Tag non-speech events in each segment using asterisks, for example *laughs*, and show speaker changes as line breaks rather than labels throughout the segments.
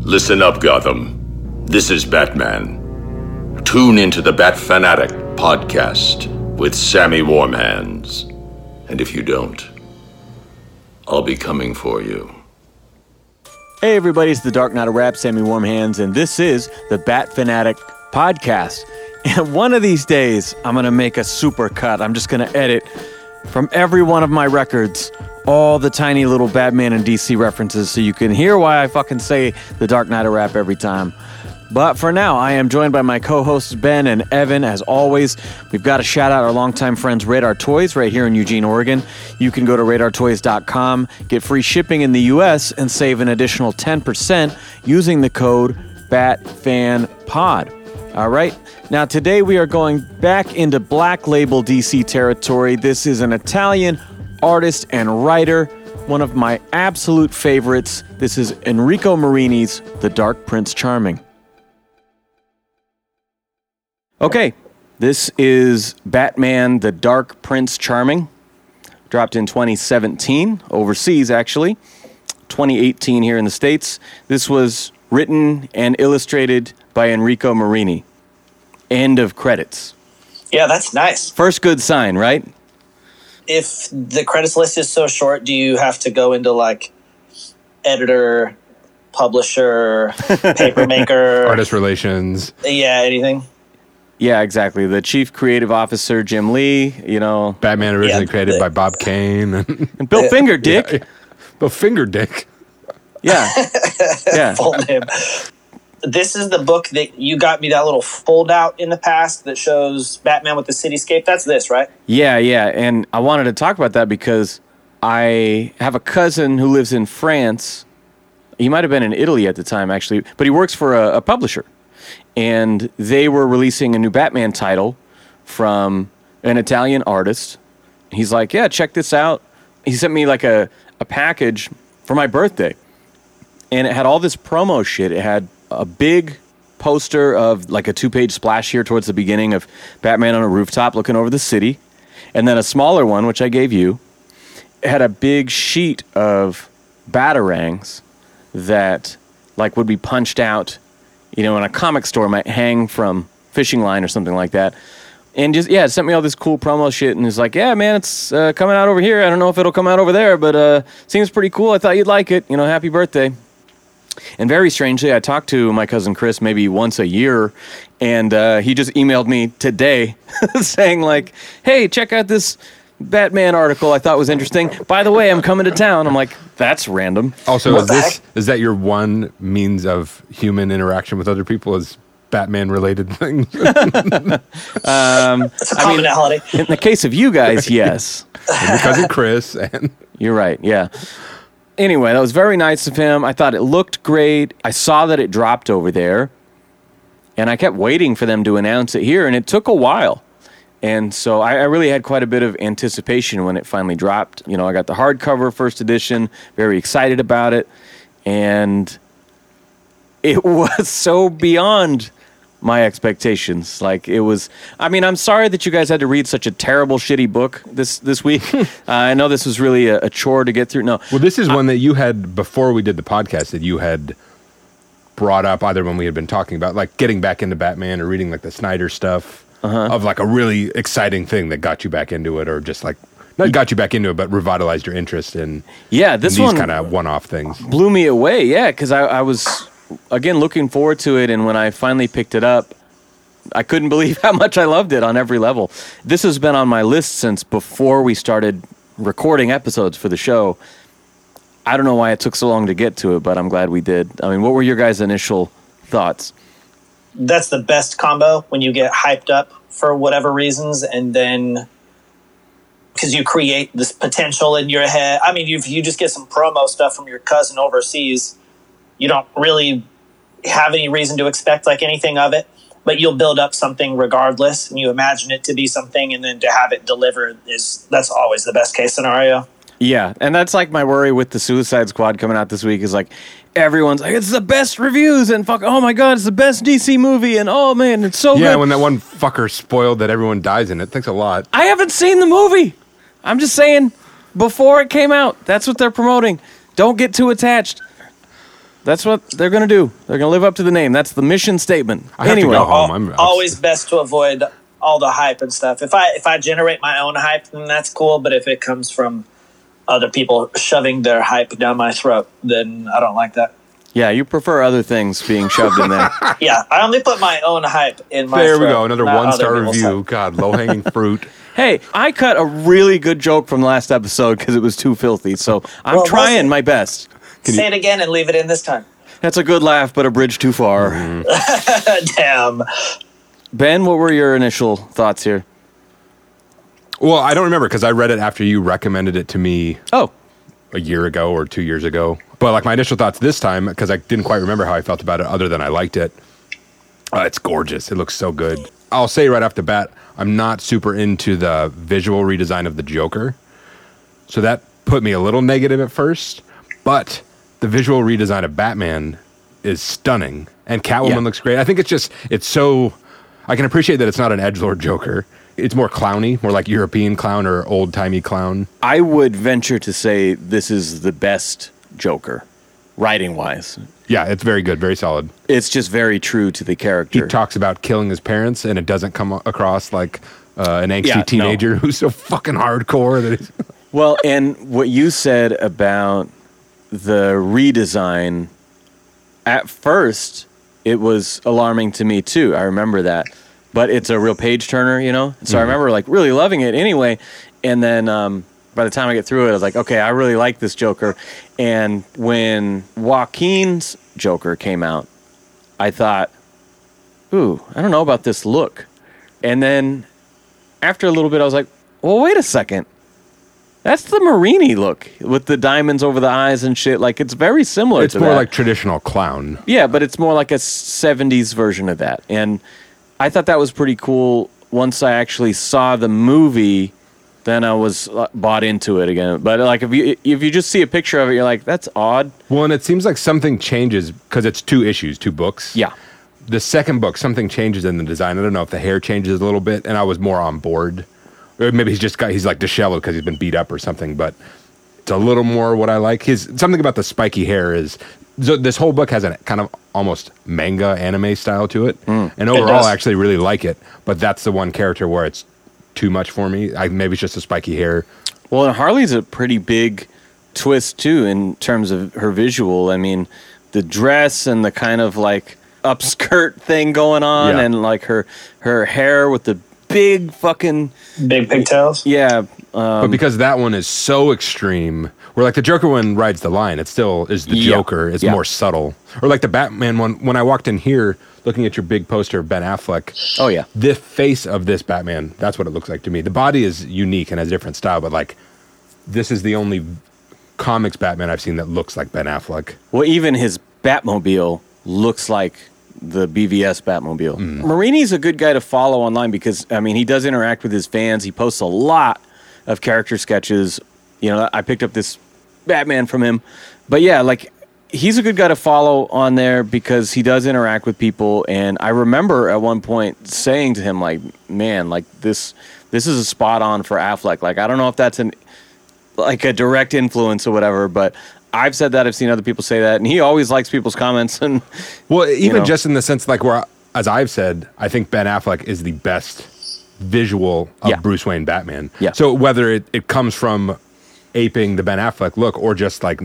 Listen up, Gotham. This is Batman. Tune into the Bat Fan Addict podcast with Sammy Warm Hands. And if you don't, I'll be coming for you.
Hey, everybody, it's the Dark Knight of Rap, Sammy Warm Hands, and this is the Bat Fan Addict podcast. *laughs* And one of these days, I'm going to make a super cut. I'm just going to edit from every one of my records all the tiny little Batman and DC references so you can hear why I fucking say the Dark Knight of Rap every time. But for now, I am joined by my co hosts Ben and Evan. As always, we've got to shout out our longtime friends Radar Toys right here in Eugene, Oregon. You can go to radartoys.com, get free shipping in the US, and save an additional 10% using the code BATFANPOD. All right. Now, today we are going back into Black Label DC territory. This is an Italian artist and writer, one of my absolute favorites. This is Enrico Marini's The Dark Prince Charming. Okay, this is Batman The Dark Prince Charming. Dropped in 2017, overseas actually. 2018 here in the States. This was written and illustrated by Enrico Marini. End of credits.
Yeah, that's nice.
First good sign, right?
If the credits list is so short, do you have to go into like editor, publisher, *laughs* paper maker,
artist relations?
Yeah, anything.
Yeah, exactly. The chief creative officer, Jim Lee, you know.
Batman originally
Yeah,
created
the-
by Bob Kane. *laughs*
And Bill Finger, Dick.
Yeah. But Finger Dick.
Yeah. *laughs* Yeah.
Full name. This is the book that you got me that little fold out in the past that shows Batman with the cityscape. That's this, right?
Yeah, yeah. And I wanted to talk about that because I have a cousin who lives in France. He might have been in Italy at the time, actually, but he works for a, a publisher. And they were releasing a new Batman title from an Italian artist. He's like, Yeah, check this out. He sent me like a, a package for my birthday. And it had all this promo shit. It had a big poster of like a two page splash here towards the beginning of Batman on a rooftop looking over the city. And then a smaller one, which I gave you, it had a big sheet of batarangs that like would be punched out, you know, in a comic store might hang from fishing line or something like that. And just yeah, it sent me all this cool promo shit, and it's like, yeah, man, it's uh, coming out over here. I don't know if it'll come out over there, but uh, seems pretty cool. I thought you'd like it. You know, happy birthday. And very strangely, I talk to my cousin Chris maybe once a year, and uh, he just emailed me today *laughs* saying like, "Hey, check out this Batman article I thought was interesting. By the way, I'm coming to town." I'm like, "That's random."
Also,
What
is this
heck?
is that your one means of human interaction with other people? Is Batman related *laughs* things?
It's a
I mean-
commonality.
In the case of you guys, yes,
And your cousin Chris and
you're right. Yeah. Anyway, that was very nice of him. I thought it looked great. I saw that it dropped over there, and I kept waiting for them to announce it here, and it took a while. And so I, I really had quite a bit of anticipation when it finally dropped. You know, I got the hardcover first edition, very excited about it, and it *laughs* was so beyond my expectations. Like it was. I mean, I'm sorry that you guys had to read such a terrible, shitty book this this week. *laughs* uh, I know this was really a, a chore to get through. No,
well, this is one that you had before we did the podcast that you had brought up either when we had been talking about like getting back into Batman or reading like the Snyder stuff of like a really exciting thing that got you back into it or just like not got you back into it but revitalized your interest in,
yeah,
in
this
these
one
kind of one-off things.
blew me away. Yeah, because I, I was again looking forward to it, and when I finally picked it up, I couldn't *laughs* believe how much I loved it on every level. This has been on my list since before we started recording episodes for the show. I don't know why it took so long to get to it, but I'm glad we did. I mean, what were your guys' initial thoughts?
That's the best combo when you get hyped up for whatever reasons, and then because you create this potential in your head. I mean, you you just get some promo stuff from your cousin overseas. You don't really have any reason to expect like anything of it, but you'll build up something regardless, and you imagine it to be something, and then to have it delivered is that's always the best case scenario.
Yeah, and that's like my worry with the Suicide Squad coming out this week is like everyone's like it's the best reviews and fuck oh my god it's the best DC movie and oh man it's so
Yeah,
good.
when that one fucker spoiled that everyone dies in it. Thanks a lot.
I haven't seen the movie. I'm just saying before it came out that's what they're promoting. Don't get too attached. That's what they're going to do. They're going to live up to the name. That's the mission statement.
I have to go home.
Al-
I'm-
always best to avoid all the hype and stuff. If I if I generate my own hype, then that's cool. But if it comes from other people shoving their hype down my throat, then I don't like that.
yeah, you prefer other things being shoved in there. *laughs*
Yeah, I only put my own hype in my.
There we go. Another one star review.
hype.
God, low hanging *laughs* fruit.
hey, I cut a really good joke from the last episode because it was too filthy. So I'm
Well,
trying my best.
Say it again and leave it in this time.
That's a good laugh, but a bridge too far. *laughs*
Damn.
Ben, what were your initial thoughts here?
Well, I don't remember because I read it after you recommended it to me
Oh,
a year ago or two years ago. But like my initial thoughts this time, because I didn't quite remember how I felt about it, other than I liked it. Uh, it's gorgeous. It looks so good. I'll say right off the bat, I'm not super into the visual redesign of the Joker. So that put me a little negative at first. But the visual redesign of Batman is stunning, and Catwoman
Yeah.
looks great. I think it's just it's so. I can appreciate that it's not an edge lord Joker. It's more clowny, more like European clown or old timey clown.
I would venture to say this is the best Joker, writing wise.
Yeah, it's very good, very solid.
It's just very true to the character.
He talks about killing his parents, and it doesn't come across like uh, an angsty
Yeah, no.
teenager *laughs* who's so fucking hardcore that he's.
well, and what you said about the redesign, at first, it was alarming to me too. I remember that. But it's a real page turner, you know? So I remember like really loving it anyway. And then um, by the time I get through it, I was like, okay, I really like this Joker. And when Joaquin's Joker came out, I thought, ooh, I don't know about this look. And then after a little bit, I was like, well, wait a second. That's the Marini look with the diamonds over the eyes and shit. Like it's very similar
It's more
that.
like traditional clown.
yeah, but it's more like a '70s version of that. And I thought that was pretty cool. Once I actually saw the movie, then I was uh, bought into it again. But like if you if you just see a picture of it, you're like, that's odd.
Well, and it seems like something changes because it's two issues, two books.
Yeah.
The second book, something changes in the design. I don't know if the hair changes a little bit, and I was more on board. Or maybe he's just got he's like disheveled because he's been beat up or something. But it's a little more what I like. His something about the spiky hair is so this whole book has a kind of almost manga anime style to it, hmm. and overall,
does.
I actually really like it. But that's the one character where it's too much for me. I, maybe it's just the spiky hair.
Well, and Harley's a pretty big twist too in terms of her visual. I mean, the dress and the kind of like upskirt thing going on,
Yeah.
and like her her hair with the big fucking
Big pigtails.
yeah. Uh,
But because that one is so extreme, where like the Joker one rides the line, it still is the
Yeah.
Joker. It's
Yeah.
more subtle. Or like the Batman one. When I walked in here, looking at your big poster of Ben Affleck,
oh yeah,
the face of this Batman, that's what it looks like to me. The body is unique and has a different style, but like this is the only comics Batman I've seen that looks like Ben Affleck.
Well, even his Batmobile looks like the BVS Batmobile.
Mm.
Marini's a good guy to follow online because I mean he does interact with his fans. He posts a lot of character sketches. You know, I picked up this Batman from him, but yeah, like he's a good guy to follow on there because he does interact with people. And I remember at one point saying to him, like, "Man, like this, this is a spot on for Affleck. Like, I don't know if that's an like a direct influence or whatever, but I've said that. I've seen other people say that, and he always likes people's comments. And *laughs*
Well, even
know.
just in the sense like where, as I've said, I think Ben Affleck is the best visual of
Yeah.
Bruce Wayne Batman.
Yeah.
So whether it, it comes from aping the Ben Affleck look or just like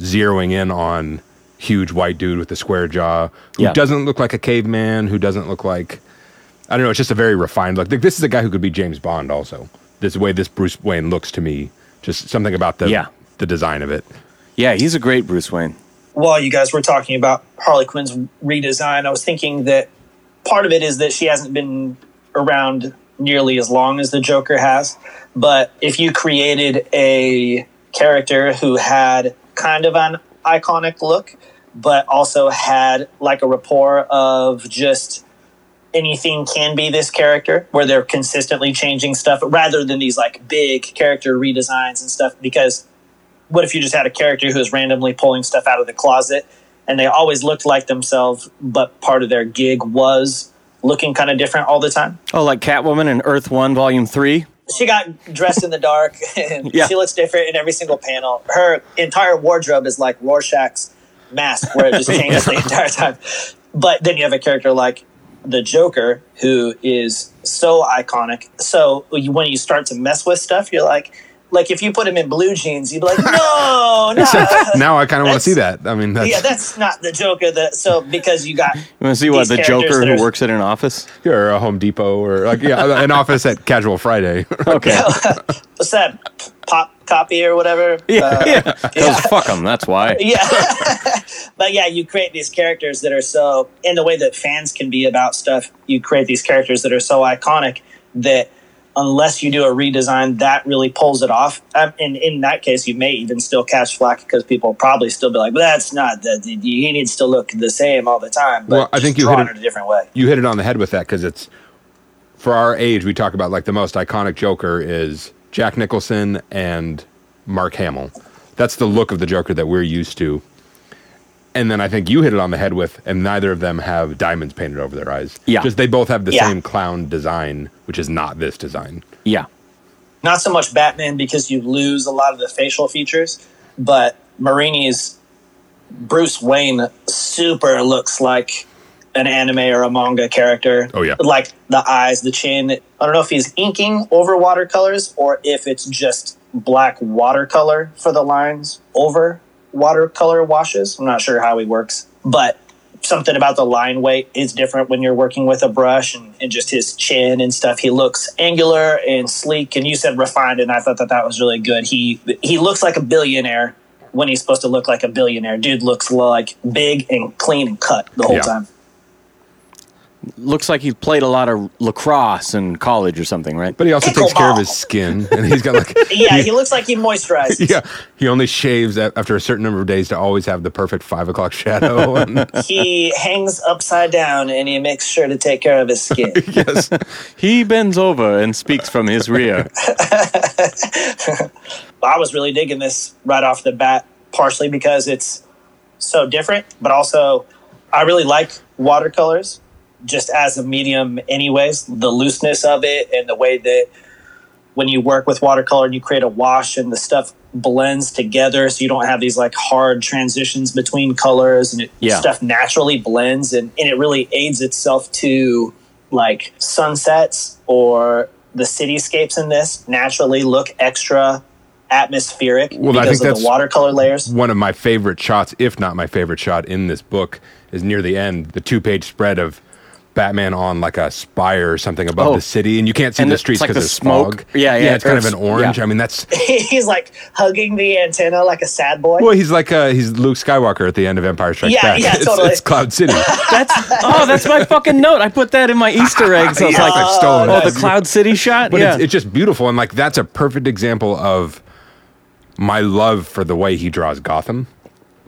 zeroing in on huge white dude with the square jaw who
Yeah.
doesn't look like a caveman, who doesn't look like I don't know, it's just a very refined look. Like, This is a guy who could be James Bond also. This the way this Bruce Wayne looks to me. Just something about the
Yeah.
the design of it.
Yeah, he's a great Bruce Wayne.
while you guys were talking about Harley Quinn's redesign, I was thinking that part of it is that she hasn't been around nearly as long as the Joker has. But if you created a character who had kind of an iconic look, but also had like a rapport of just anything can be this character where they're consistently changing stuff rather than these like big character redesigns and stuff because what if you just had a character who was randomly pulling stuff out of the closet and they always looked like themselves but part of their gig was looking kind of different all the time
Oh, like Catwoman in Earth One, Volume Three.
she got dressed in the dark *laughs* and
Yeah.
she looks different in every single panel her entire wardrobe is like rorschach's mask where it just *laughs* changes the entire time. But then you have a character like the Joker who is so iconic. So when you start to mess with stuff, you're like, like if you put him in blue jeans, you'd be like, *laughs* no, no. *laughs*
now I kind of want to see that. I mean, that's,
yeah, that's not the Joker. That so because you got
You want to see what the Joker who
are-
works at an office?
or a Home Depot or like yeah, *laughs* an office at Casual Friday.
Okay.
what's that pop copy or whatever.
yeah,
Uh,
yeah. Because fuck them. That's why.
yeah but yeah you create these characters that are so in the way that fans can be about stuff you create these characters that are so iconic that unless you do a redesign that really pulls it off um, and in that case you may even still catch flack because people probably still be like but that's not that he needs to look the same all the time but
Well, I think you hit it-
in a different way
you hit it on the head with that because it's for our age. We talk about like the most iconic Joker is Jack Nicholson and Mark Hamill. That's the look of the Joker that we're used to. And then I think you hit it on the head with, and neither of them have diamonds painted over their eyes.
Yeah.
just they both have the
Yeah.
same clown design, which is not this design.
Yeah.
not so much Batman because you lose a lot of the facial features, but Marini's Bruce Wayne super looks like an anime or a manga character.
Oh, yeah.
Like the eyes, the chin. I don't know if he's inking over watercolors or if it's just black watercolor for the lines over watercolor washes. I'm not sure how he works, but something about the line weight is different when you're working with a brush and, and just his chin and stuff. He looks angular and sleek. And you said refined, and I thought that that was really good. He he looks like a billionaire when he's supposed to look like a billionaire. Dude looks like big and clean and cut the whole
Yeah.
time.
Looks like he played a lot of lacrosse in college or something, right?
But he also takes care of his skin, and he's got like *laughs*
Yeah, he looks like he moisturizes.
yeah, he only shaves after a certain number of days to always have the perfect five o'clock shadow. *laughs*
He hangs upside down and he makes sure to take care of his skin. *laughs*
yes,
He bends over and speaks from his rear.
I was really digging this right off the bat, partially because it's so different, but also I really like watercolors just as a medium, anyways. The looseness of it and the way that when you work with watercolor and you create a wash and the stuff blends together so you don't have these like hard transitions between colors and it,
Yeah.
stuff naturally blends and, and it really aids itself to like sunsets or the cityscapes in this naturally look extra atmospheric
Well, I
because
think
of
that's-
the watercolor layers.
one of my favorite shots, if not my favorite shot in this book, is near the end, the two-page spread of Batman on like a spire or something above
Oh.
the city, and you can't see
And
the
it's
streets
like
because
the
of
smoke.
smog.
Yeah, yeah,
it's kind of an orange.
yeah.
I mean, that's *laughs*
He's like hugging the antenna like a sad boy.
well, he's like uh, he's Luke Skywalker at the end of Empire Strikes
Yeah,
Back.
yeah, *laughs*
it's,
totally.
it's Cloud City. *laughs*
That's oh, that's my fucking note. I put that in my Easter eggs. I was
Yeah,
like,
it's like stolen.
oh, the Cloud City shot.
But
yeah,
it's, it's just beautiful, and like that's a perfect example of my love for the way he draws Gotham.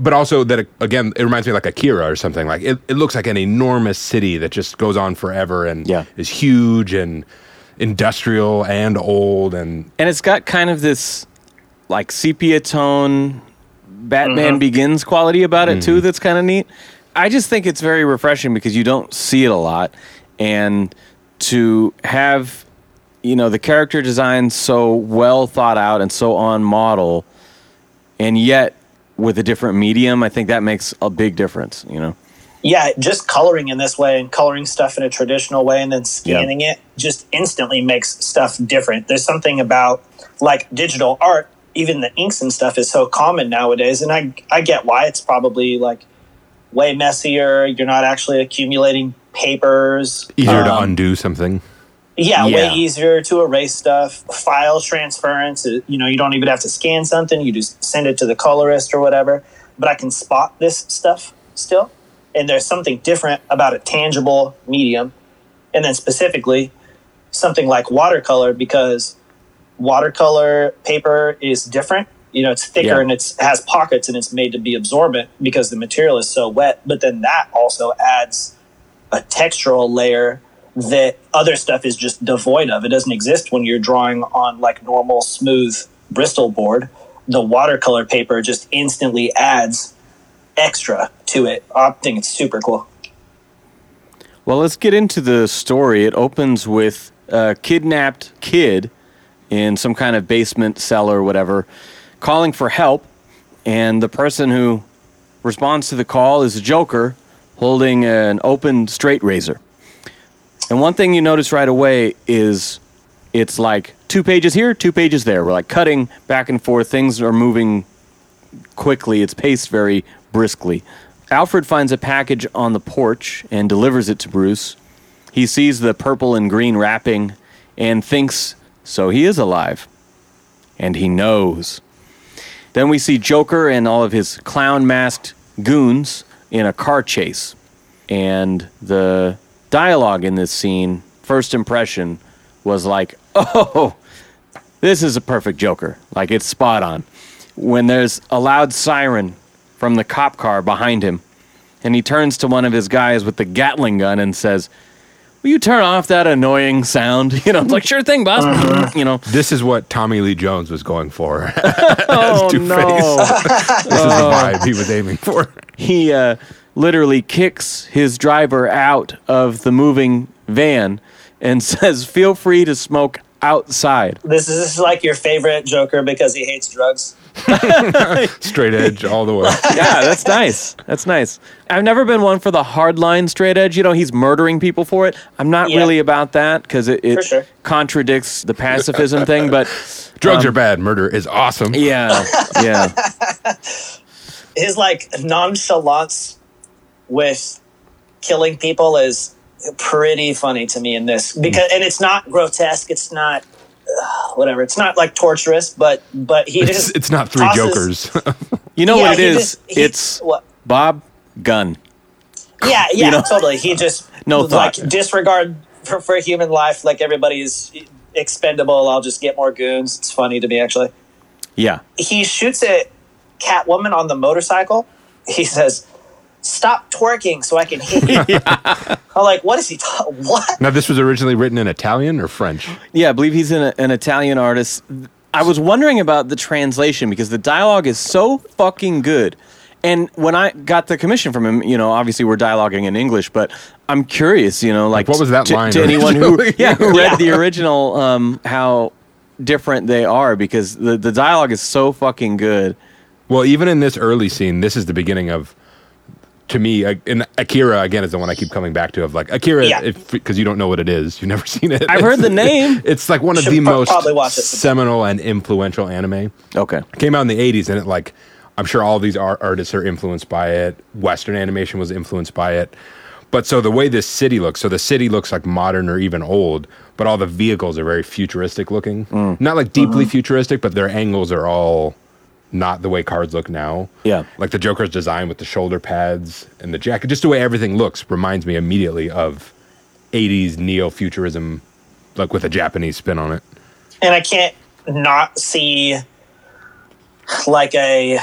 But also that it, again, it reminds me of like Akira or something. Like it, it looks like an enormous city that just goes on forever and
Yeah.
is huge and industrial and old and
and it's got kind of this like sepia tone. Batman mm-hmm. begins quality about it too mm-hmm. that's kind of neat. I just think it's very refreshing because you don't see it a lot. And to have you know the character design so well thought out and so on model and yet with a different medium i think that makes a big difference you know
yeah, just coloring in this way and coloring stuff in a traditional way and then scanning it just instantly makes stuff different. There's something about like digital art, even the inks and stuff is so common nowadays. And I, I get why it's probably like way messier. You're not actually accumulating papers.
easier to
Um,
undo something.
Yeah,
Yeah.
way easier to erase stuff. File transference, uh, you know, you don't even have to scan something, you just send it to the colorist or whatever. But I can spot this stuff still. And there's something different about a tangible medium. And then specifically, something like watercolor, because watercolor paper is different. You know, it's thicker
Yeah.
and it's has pockets and it's made to be absorbent because the material is so wet. But then that also adds a textural layer that other stuff is just devoid of. It doesn't exist when you're drawing on like normal smooth Bristol board. The watercolor paper just instantly adds extra to it. I think it's super cool.
Well, let's get into the story. It opens with a kidnapped kid in some kind of basement cellar whatever, calling for help, and the person who responds to the call is the Joker holding an open straight razor. And one thing you notice right away is it's like two pages here, two pages there. We're like cutting back and forth. Things are moving quickly. It's paced very briskly. Alfred finds a package on the porch and delivers it to Bruce. He sees the purple and green wrapping and thinks, so he is alive. And he knows. Then we see Joker and all of his clown masked goons in a car chase. And the dialogue in this scene, first impression, was like, oh, this is a perfect Joker. Like, it's spot on. When there's a loud siren from the cop car behind him, and he turns to one of his guys with the Gatling gun and says, Will you turn off that annoying sound? *laughs* You know, it's like, sure thing, boss. *laughs* You know,
This is what Tommy Lee Jones was going for. *laughs*
oh, no.
this is the vibe he was aiming for.
he uh, literally kicks his driver out of the moving van and *laughs* says, "Feel free to smoke outside."
This is, this is like your favorite Joker because he hates drugs. *laughs*
Straight edge all the way. *laughs*
Yeah, that's nice. That's nice. I've never been one for the hardline straight edge. You know, he's murdering people for it. I'm not
Yeah.
really about that because it, it
sure.
contradicts the pacifism thing. But
Drugs are um, bad. Murder is awesome.
yeah, yeah,
His like nonchalance with killing people is pretty funny to me in this because and it's not grotesque. It's not uh, whatever. It's not like torturous, but but he
It's,
just
it's not three
tosses-
jokers. *laughs*
you know
Yeah,
what it is
just- he-
it's
what?
Bob Gunn.
Yeah, *laughs* yeah,
know?
totally. He just *laughs*
No
like
thought.
disregard for, for human life. Like everybody is expendable. I'll just get more goons. It's funny to me actually.
Yeah,
He shoots at Catwoman on the motorcycle. He says, "Stop twerking so I can hit you." *laughs* *laughs* I'm like, what is he? Ta- what?
now, this was originally written in Italian or French.
Yeah, I believe he's an, an Italian artist. I was wondering about the translation because the dialogue is so fucking good. And when I got the commission from him, you know, obviously we're dialoguing in English, but I'm curious, you know, like
what was that
to,
line
to anyone who, *laughs* yeah, who read
Yeah.
the original, um, how different they are because the the dialogue is so fucking good.
Well, even in this early scene, this is the beginning of, to me, uh, and Akira again is the one I keep coming back to. Of like Akira,
Yeah.
because you don't know what it is, you've never *laughs* seen it.
I've heard the name.
It's like one of
Should
the most
probably watch it.
seminal and influential anime.
Okay,
came out in the 80s and it like i'm sure all these art- artists are influenced by it western animation was influenced by it but so the way this city looks so the city looks like modern or even old but all the vehicles are very futuristic looking not like deeply futuristic but their angles are all not the way cards look now
Yeah.
like the joker's design with the shoulder pads and the jacket just the way everything looks reminds me immediately of 80s neo-futurism like with a japanese spin on it
And I can't not see like a.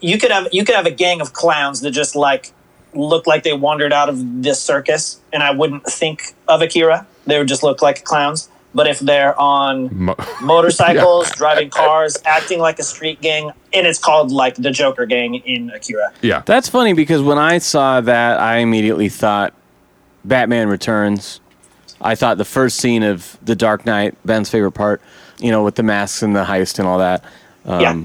You could have you could have a gang of clowns that just like look like they wandered out of this circus, and I wouldn't think of Akira. They would just look like clowns. But if they're on
Mo- *laughs*
motorcycles, driving cars, acting like a street gang, and it's called like the Joker gang in Akira.
yeah
that's funny because when I saw that, I immediately thought Batman Returns. I thought the first scene of The Dark Knight, Ben's favorite part, you know, with the masks and the heist and all that. Um,
yeah.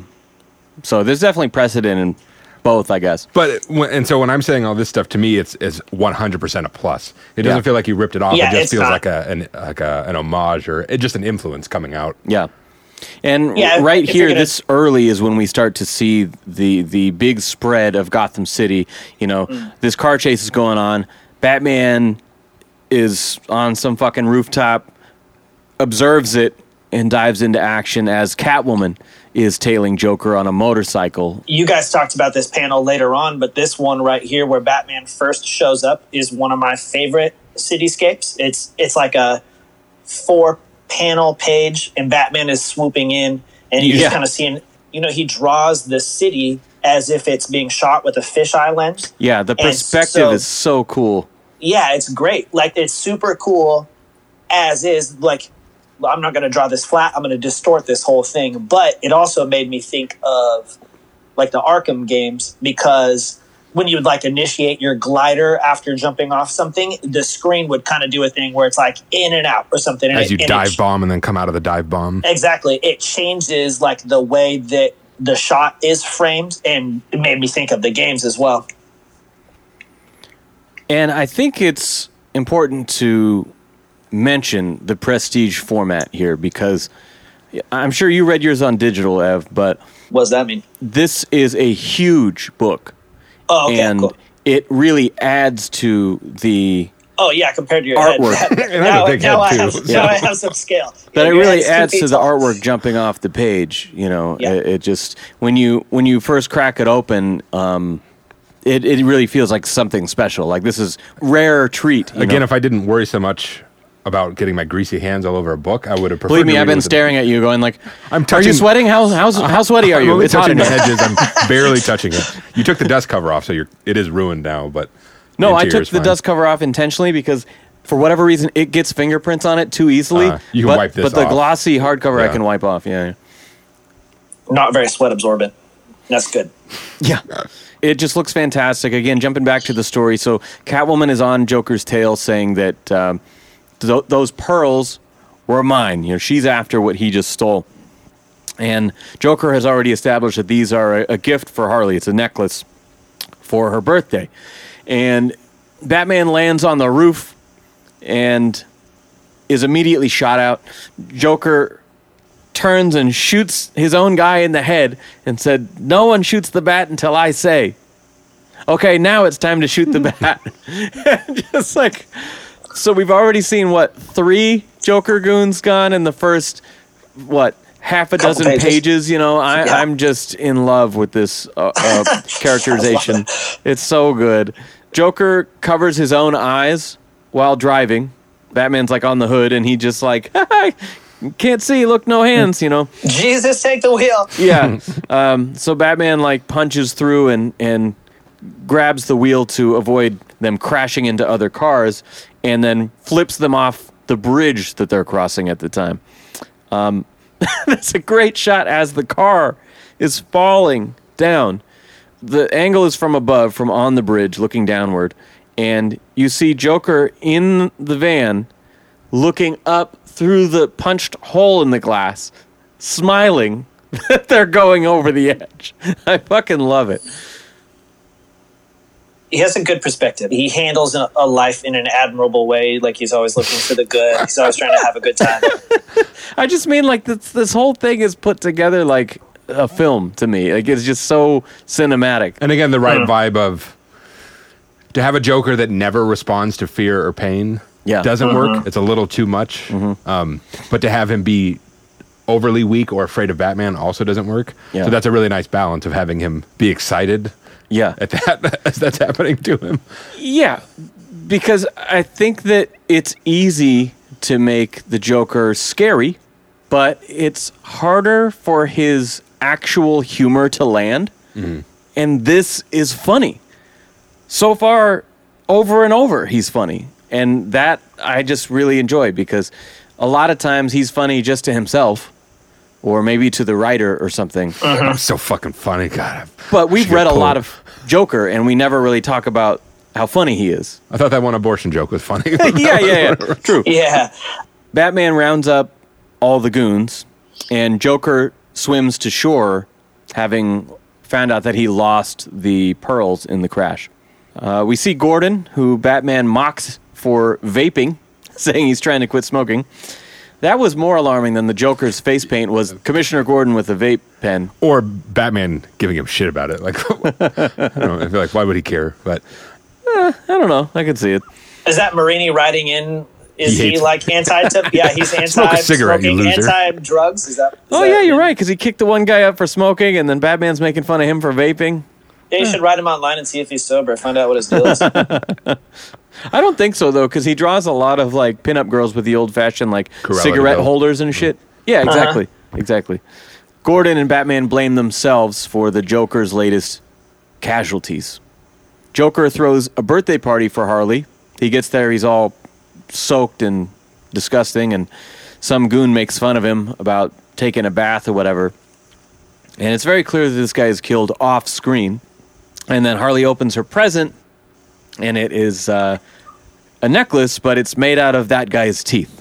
So there's definitely precedent in both, I guess.
But when, and so when I'm saying all this stuff to me, it's is 100 percent a plus. It doesn't
Yeah.
feel like you ripped it off.
Yeah,
it just feels
not.
like a an like a, an homage or it, just an influence coming out.
Yeah. And
Yeah,
right here,
gonna-
this early is when we start to see the the big spread of Gotham City. You know,
Mm.
this car chase is going on. Batman is on some fucking rooftop, observes it, and dives into action as Catwoman is tailing Joker on a motorcycle.
you guys talked about this panel later on, but this one right here where Batman first shows up is one of my favorite cityscapes. It's it's like a four panel page and Batman is swooping in and you're
Yeah.
just kind of seeing you know, he draws the city as if it's being shot with a fisheye lens.
Yeah, the perspective
so-
is so cool.
Yeah, it's great. Like it's super cool as is like I'm not going to draw this flat. I'm going to distort this whole thing, but it also made me think of like the Arkham games because when you would like initiate your glider after jumping off something, the screen would kind of do a thing where it's like in and out or something. and
As
it-
you
and
dive
ch-
bomb and then come out of the dive bomb.
Exactly. It changes like the way that the shot is framed, and it made me think of the games as well.
And I think it's important to mention the prestige format here because I'm sure you read yours on digital, Ev, but
What does that mean?
this is a huge book.
Oh, okay,
and
cool.
it really adds to the
Oh yeah, compared to your
Artwork.
head. *laughs*
And I have
now,
big
now
head,
I have,
too.
now I have some scale. *laughs*
but
Yeah,
it really adds to the artwork jumping off the page you know
Yeah.
it, it just when you when you first crack it open um it, it really feels like something special like this is rare treat you
Again,
know?
if I didn't worry so much about getting my greasy hands all over a book, I would have preferred.
believe me
to
i've been
with a-
staring at you going like
I'm touching."
are you sweating how, how's, *laughs* how sweaty are
I'm
you
only
it's
touching
in
the
here
edges. I'm *laughs* barely touching it. You took the dust cover off, so you're. It is ruined now. But
no i
interior's
took the dust cover off intentionally because for whatever reason it gets fingerprints on it too easily
Uh, you can
but,
wipe this
but the
off.
glossy hardcover i can wipe off yeah
Not very sweat absorbent. That's good. *laughs*
Yeah. It just looks fantastic. Again, jumping back to the story. So, Catwoman is on Joker's tail saying that um, th- those pearls were mine. You know, she's after what he just stole. And Joker has already established that these are a, a gift for Harley. It's a necklace for her birthday. And Batman lands on the roof and is immediately shot out. Joker turns and shoots his own guy in the head and said, No one shoots the bat until I say. Okay, now it's time to shoot the *laughs* bat. *laughs* Just like, so we've already seen what, three Joker goons gone in the first, what, half a
Couple
dozen
pages.
pages. You know, I,
Yeah.
I'm just in love with this uh, uh, *laughs* characterization. It's so good. Joker covers his own eyes while driving. Batman's like on the hood, and he just like *laughs* can't see, look, no hands. You know,
Jesus, take the wheel.
yeah. *laughs* Um, so Batman like punches through and and grabs the wheel to avoid them crashing into other cars, and then flips them off the bridge that they're crossing at the time. Um, *laughs* that's a great shot as the car is falling down. The angle is from above, from on the bridge, looking downward, and you see Joker in the van, looking up through the punched hole in the glass, smiling *laughs* that they're going over the edge. *laughs* I fucking love it.
He has a good perspective. He handles a, a life in an admirable way. Like he's always looking for the good. He's always trying to have a good time. *laughs*
I just mean like this this whole thing is put together like a film to me. Like it's just so cinematic.
And again, the right hmm. vibe of to have a Joker that never responds to fear or pain.
Yeah.
doesn't work. Mm-hmm. It's a little too much. Mm-hmm. Um, but to have him be overly weak or afraid of Batman also doesn't work.
Yeah.
So that's a really nice balance of having him be excited
Yeah.
at that *laughs* as that's happening to him.
Yeah, because I think that it's easy to make the Joker scary, but it's harder for his actual humor to land. Mm-hmm. And this is funny. So far, over and over, he's funny. And that I just really enjoy because a lot of times he's funny just to himself or maybe to the writer or something.
I'm so fucking funny. God, I-
But we've read a
get
lot of Joker and we never really talk about how funny he is.
I thought that one abortion joke was funny. *laughs* *laughs*
yeah, yeah, yeah. True. *laughs*
Yeah.
Batman rounds up all the goons, and Joker swims to shore, having found out that he lost the pearls in the crash. Uh, we see Gordon, who Batman mocks for vaping, saying he's trying to quit smoking. That was more alarming than the Joker's face paint was Commissioner Gordon with a vape pen.
or Batman giving him shit about it. Like, *laughs* I don't know. I feel like why would he care? But eh,
I don't know. I could see it.
Is that Marini riding in? Is
He
he, like anti? *laughs* Yeah, he's anti.
Smoke a cigarette, you loser.
Anti drugs. Is that? is
Oh
that-
yeah, you're right. Because he kicked the one guy up for smoking, and then Batman's making fun of him for vaping.
Yeah, you should write him online and see if he's sober. Find out what his deal is. *laughs*
I don't think so though, because he draws a lot of like pinup girls with the old fashioned like
Cruella
cigarette
Deville.
holders and shit. Yeah, uh-huh. exactly, exactly. Gordon and Batman blame themselves for the Joker's latest casualties. Joker throws a birthday party for Harley. He gets there, he's all soaked and disgusting, and some goon makes fun of him about taking a bath or whatever. And it's very clear that this guy is killed off screen. And then Harley opens her present, and it is uh, a necklace, but it's made out of that guy's teeth.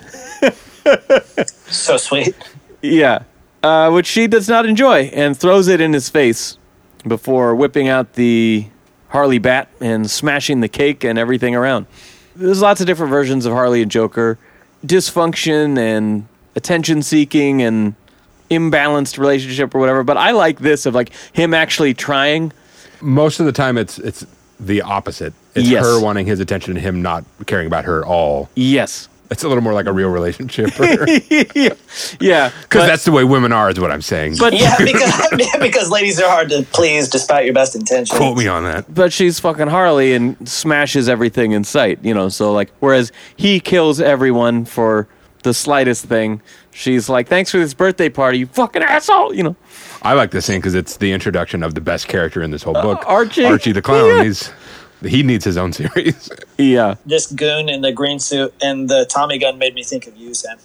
*laughs*
so sweet.
Yeah. uh, which she does not enjoy, and throws it in his face before whipping out the Harley bat and smashing the cake and everything around. There's lots of different versions of Harley and Joker dysfunction and attention seeking and imbalanced relationship or whatever. But I like this of like him actually trying.
Most of the time, it's it's the opposite. It's
Yes.
her wanting his attention and him not caring about her at all.
Yes.
It's a little more like a real relationship because *laughs*
yeah. *laughs* Because
that's the way women are. Is what I'm saying.
But
Yeah, *laughs* because because ladies are hard to please despite your best intentions.
quote me on that.
but she's fucking Harley and smashes everything in sight, you know. So like, whereas he kills everyone for the slightest thing, she's like, "Thanks for this birthday party, you fucking asshole," you know.
I like this scene because it's the introduction of the best character in this whole book,
Uh, Archie.
Archie the clown.
Yeah.
He's he needs his own *laughs* series.
Yeah.
This goon in the green suit and the Tommy gun made me think of you, Sam.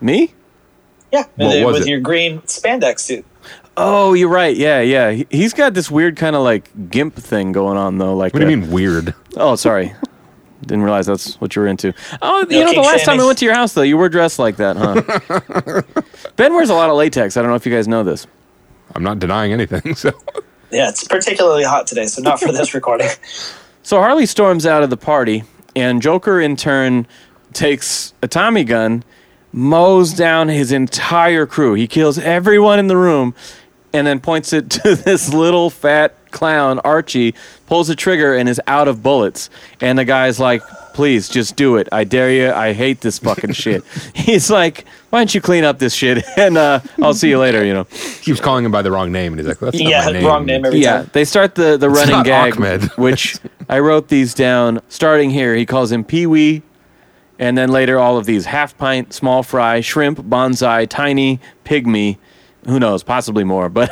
Me?
Yeah,
What
with,
was
with
it?
your green spandex suit.
Oh, you're right. Yeah, yeah. He- He's got this weird kind of like gimp thing going on though. Like,
What do you mean weird?
Oh, sorry. Didn't realize that's what you were into. Oh, you
No
know, the
king
last time I went to your house though, you were dressed like that, huh? *laughs* ben wears a lot of latex. I don't know if you guys know this.
I'm not denying anything. *laughs* So
Yeah, it's particularly hot today, so not for this *laughs* recording.
So Harley storms out of the party, and Joker in turn takes a Tommy gun, mows down his entire crew. He kills everyone in the room, and then points it to this little fat clown, Archie, pulls the trigger and is out of bullets. And the guy's like, please, just do it. I dare you. I hate this fucking *laughs* shit. He's like, why don't you clean up this shit? *laughs* And uh, I'll see you later, you know.
He keeps calling him by the wrong name, and he's like, "That's not
yeah,
my name."
wrong name every
Yeah,
time.
they start the, the running gag,
Ahmed. *laughs*
which I wrote these down starting here. He calls him Pee Wee, and then later all of these half pint, small fry, shrimp, bonsai, tiny, pygmy, who knows, possibly more. But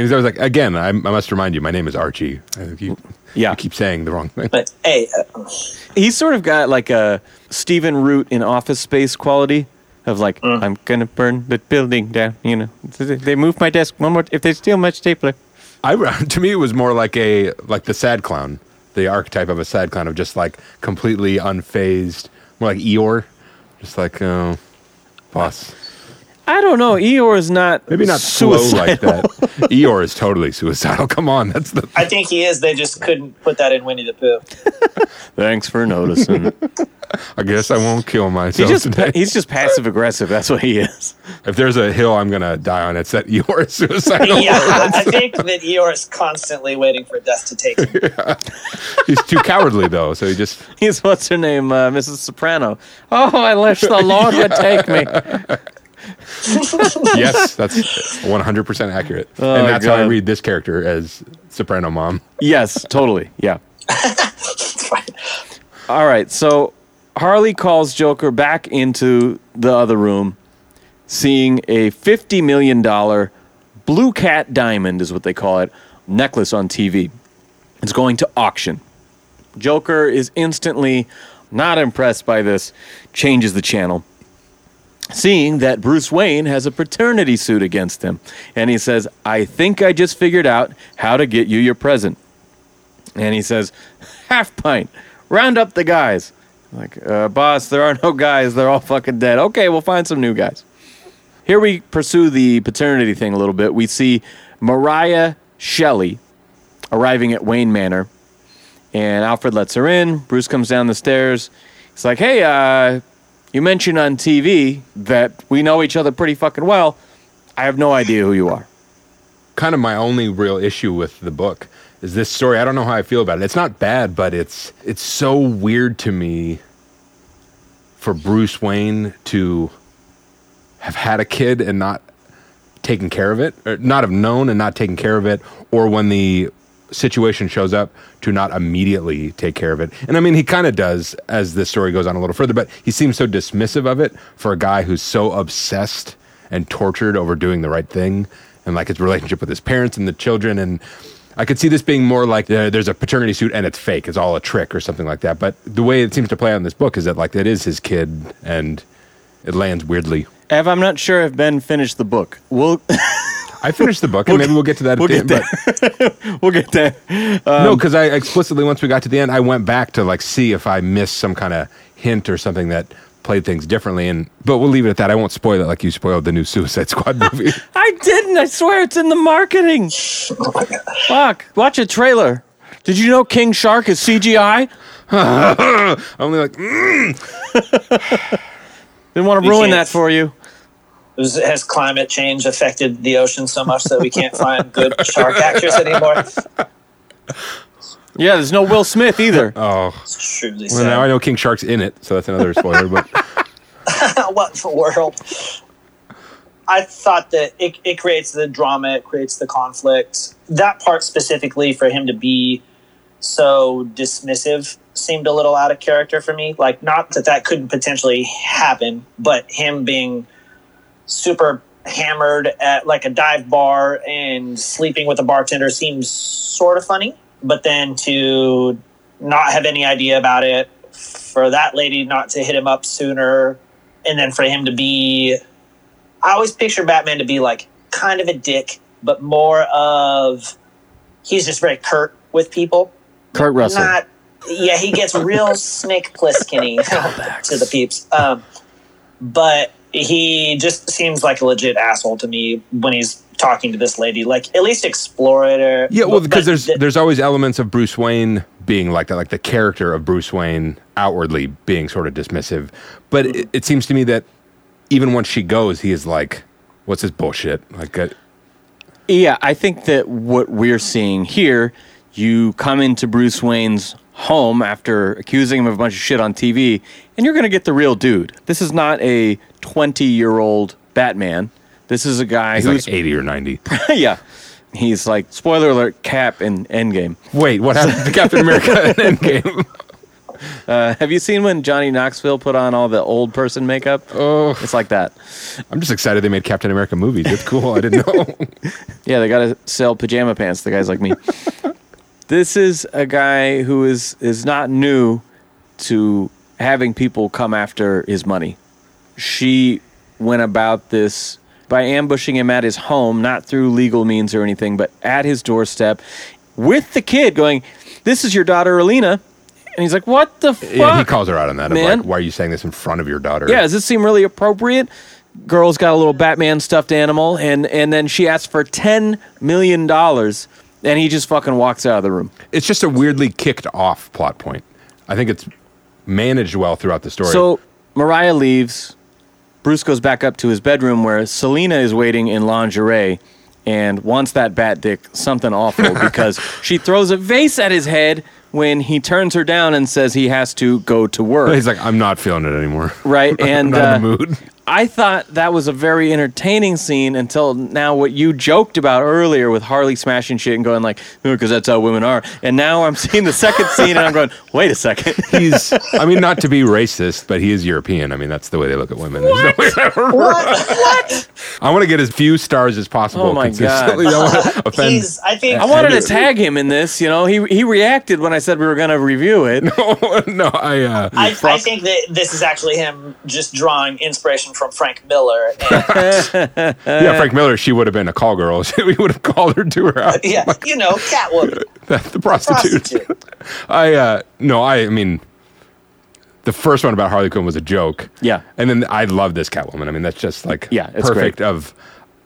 And he's always like, "Again, I, I must remind you, my name is Archie." You,
Yeah.
you keep saying the wrong thing.
But hey, uh,
he's sort of got like a Stephen Root in Office Space quality of like, I'm gonna burn the building down. You know, they move my desk one more. If they steal my stapler,
I *laughs* to me it was more like a like the sad clown, the archetype of a sad clown of just like completely unfazed, more like Eeyore, just like oh, boss.
I don't know. Eeyore is not
Maybe not slow like
suicidal.
that. *laughs* Eeyore is totally suicidal. Come on, that's the
I think he is. They just couldn't put that in Winnie the Pooh. *laughs*
Thanks for noticing.
I guess I won't kill
He
myself
just
today.
he's just passive aggressive. That's what he is.
If there's a hill I'm gonna die on, it's that Eeyore is suicidal.
Yeah, *laughs* I think that Eeyore is constantly waiting for death to take him.
He's too cowardly though, so he just
He's what's her name, uh, Mrs. Soprano. Oh, I wish the Lord would take me. *laughs*
yes, that's 100 percent accurate,
Oh,
and that's how I read this character as Soprano mom.
Yes, totally. Yeah. *laughs* All right. So Harley calls Joker back into the other room, seeing a fifty million dollar blue cat diamond is what they call it necklace on TV. It's going to auction. Joker is instantly not impressed by this, changes the channel. Seeing that Bruce Wayne has a paternity suit against him. And he says, I think I just figured out how to get you your present. And he says, Half pint, round up the guys. Like, uh, boss, there are no *laughs* guys. They're all fucking dead. Okay, we'll find some new guys. Here we pursue the paternity thing a little bit. We see Mariah Shelley arriving at Wayne Manor, and Alfred lets her in. Bruce comes down the stairs. He's like, "Hey, uh, you mentioned on TV that we know each other pretty fucking well. I have no idea who you are."
kind of my only real issue with the book is this story. I don't know how I feel about it. It's not bad, but it's it's so weird to me for Bruce Wayne to have had a kid and not taken care of it, or not have known and not taken care of it, or when the situation shows up to not immediately take care of it. And I mean, he kind of does as this story goes on a little further, but he seems so dismissive of it for a guy who's so obsessed and tortured over doing the right thing and like his relationship with his parents and the children. And I could see this being more like uh, there's a paternity suit and it's fake, it's all a trick or something like that. But the way it seems to play out in this book is that like it is his kid and it lands weirdly.
Ev, I'm not sure if Ben finished the book. We'll *laughs*
I finished the book, and maybe we'll get to that at
we'll
the
get
end. But *laughs*
we'll get there.
no, because I explicitly once we got to the end, I went back to like see if I missed some kind of hint or something that played things differently. And but we'll leave it at that. I won't spoil it like you spoiled the new Suicide Squad *laughs* movie.
I didn't. I swear it's in the marketing. Fuck. Watch a trailer. Did you know King Shark is CGI? *laughs*
I'm only like, mm.
Didn't want to
You
ruin that for you.
Was- Has climate change affected the ocean so much that we can't find good *laughs* shark actors anymore?
Yeah, there's no Will Smith either. *laughs*
oh.
It's truly
Well, now I know King Shark's in it, so that's another spoiler. But *laughs*
what in the world? I thought that it, it creates the drama, it creates the conflict. That part specifically for him to be so dismissive seemed a little out of character for me. Like, not that that couldn't potentially happen, but him being super hammered at like a dive bar and sleeping with a bartender seems sort of funny. But then to not have any idea about it, for that lady not to hit him up sooner, and then for him to be I always picture Batman to be like kind of a dick, but more of he's just very curt with people.
Kurt Russell.
Not yeah, he gets real *laughs* Snake Plisskenny to the peeps. Um, but he just seems like a legit asshole to me when he's talking to this lady. Like at least explore it or
yeah, well, because there's
th-
there's always elements of Bruce Wayne being like that, like the character of Bruce Wayne outwardly being sort of dismissive. But it, it seems to me that even once she goes, he is like, "What's this bullshit?" Like, uh,
Yeah, I think that what we're seeing here, you come into Bruce Wayne's home after accusing him of a bunch of shit on TV, and you're going to get the real dude. This is not a 20 year old Batman. This is a guy
he's
who's
like eighty or ninety. *laughs*
yeah. He's like spoiler alert Cap in Endgame.
Wait, what happened to Captain America in *laughs* Endgame?
Uh, have you seen when Johnny Knoxville put on all the old person makeup?
Oh,
It's like that.
I'm just excited they made Captain America movies. It's cool. I didn't know. *laughs*
Yeah, they got to sell pajama pants to guys like me. This is a guy who is is not new to having people come after his money. She went about this by ambushing him at his home, not through legal means or anything, but at his doorstep with the kid going, "This is your daughter Alina." And he's like, "What the fuck?"
yeah, he calls her out on that.
Man.
like, why are you saying this in front of your daughter?
Yeah, does this seem really appropriate? Girl's got a little Batman stuffed animal, and and then she asks for ten million dollars, and he just fucking walks out of the room.
it's just a weirdly kicked off plot point. I think it's managed well throughout the story.
So Mariah leaves. Bruce goes back up to his bedroom where Selina is waiting in lingerie and wants that bat dick something awful *laughs* because she throws a vase at his head when he turns her down and says he has to go to work.
he's like, I'm not feeling it anymore.
right? *laughs* And
not
uh,
in the mood.
I thought that was a very entertaining scene until now. What you joked about earlier with Harley smashing shit and going like, because that's how women are. And now I'm seeing the second *laughs* scene and I'm going, wait a second.
He's, I mean, not to be *laughs* racist, but he is European. I mean, that's the way they look at women. There's no way ever- I want to get as few stars as possible.
Oh my
consistently. I want to offend.
he's I think
I wanted to tag him in this. You know, he he reacted when I said we were going to review it. *laughs*
no, I. Uh,
I, I think that this is actually him just drawing inspiration from Frank Miller. And, *laughs*
yeah, Frank Miller. She would have been a call girl. *laughs* we would have called her to her house. *laughs*
yeah, you know, Catwoman,
the prostitute.
prostitute.
I uh no, I, I mean the first one about Harley Quinn was a joke.
Yeah.
And then I love this Catwoman. I mean, that's just like
Yeah, it's
perfect
great.
of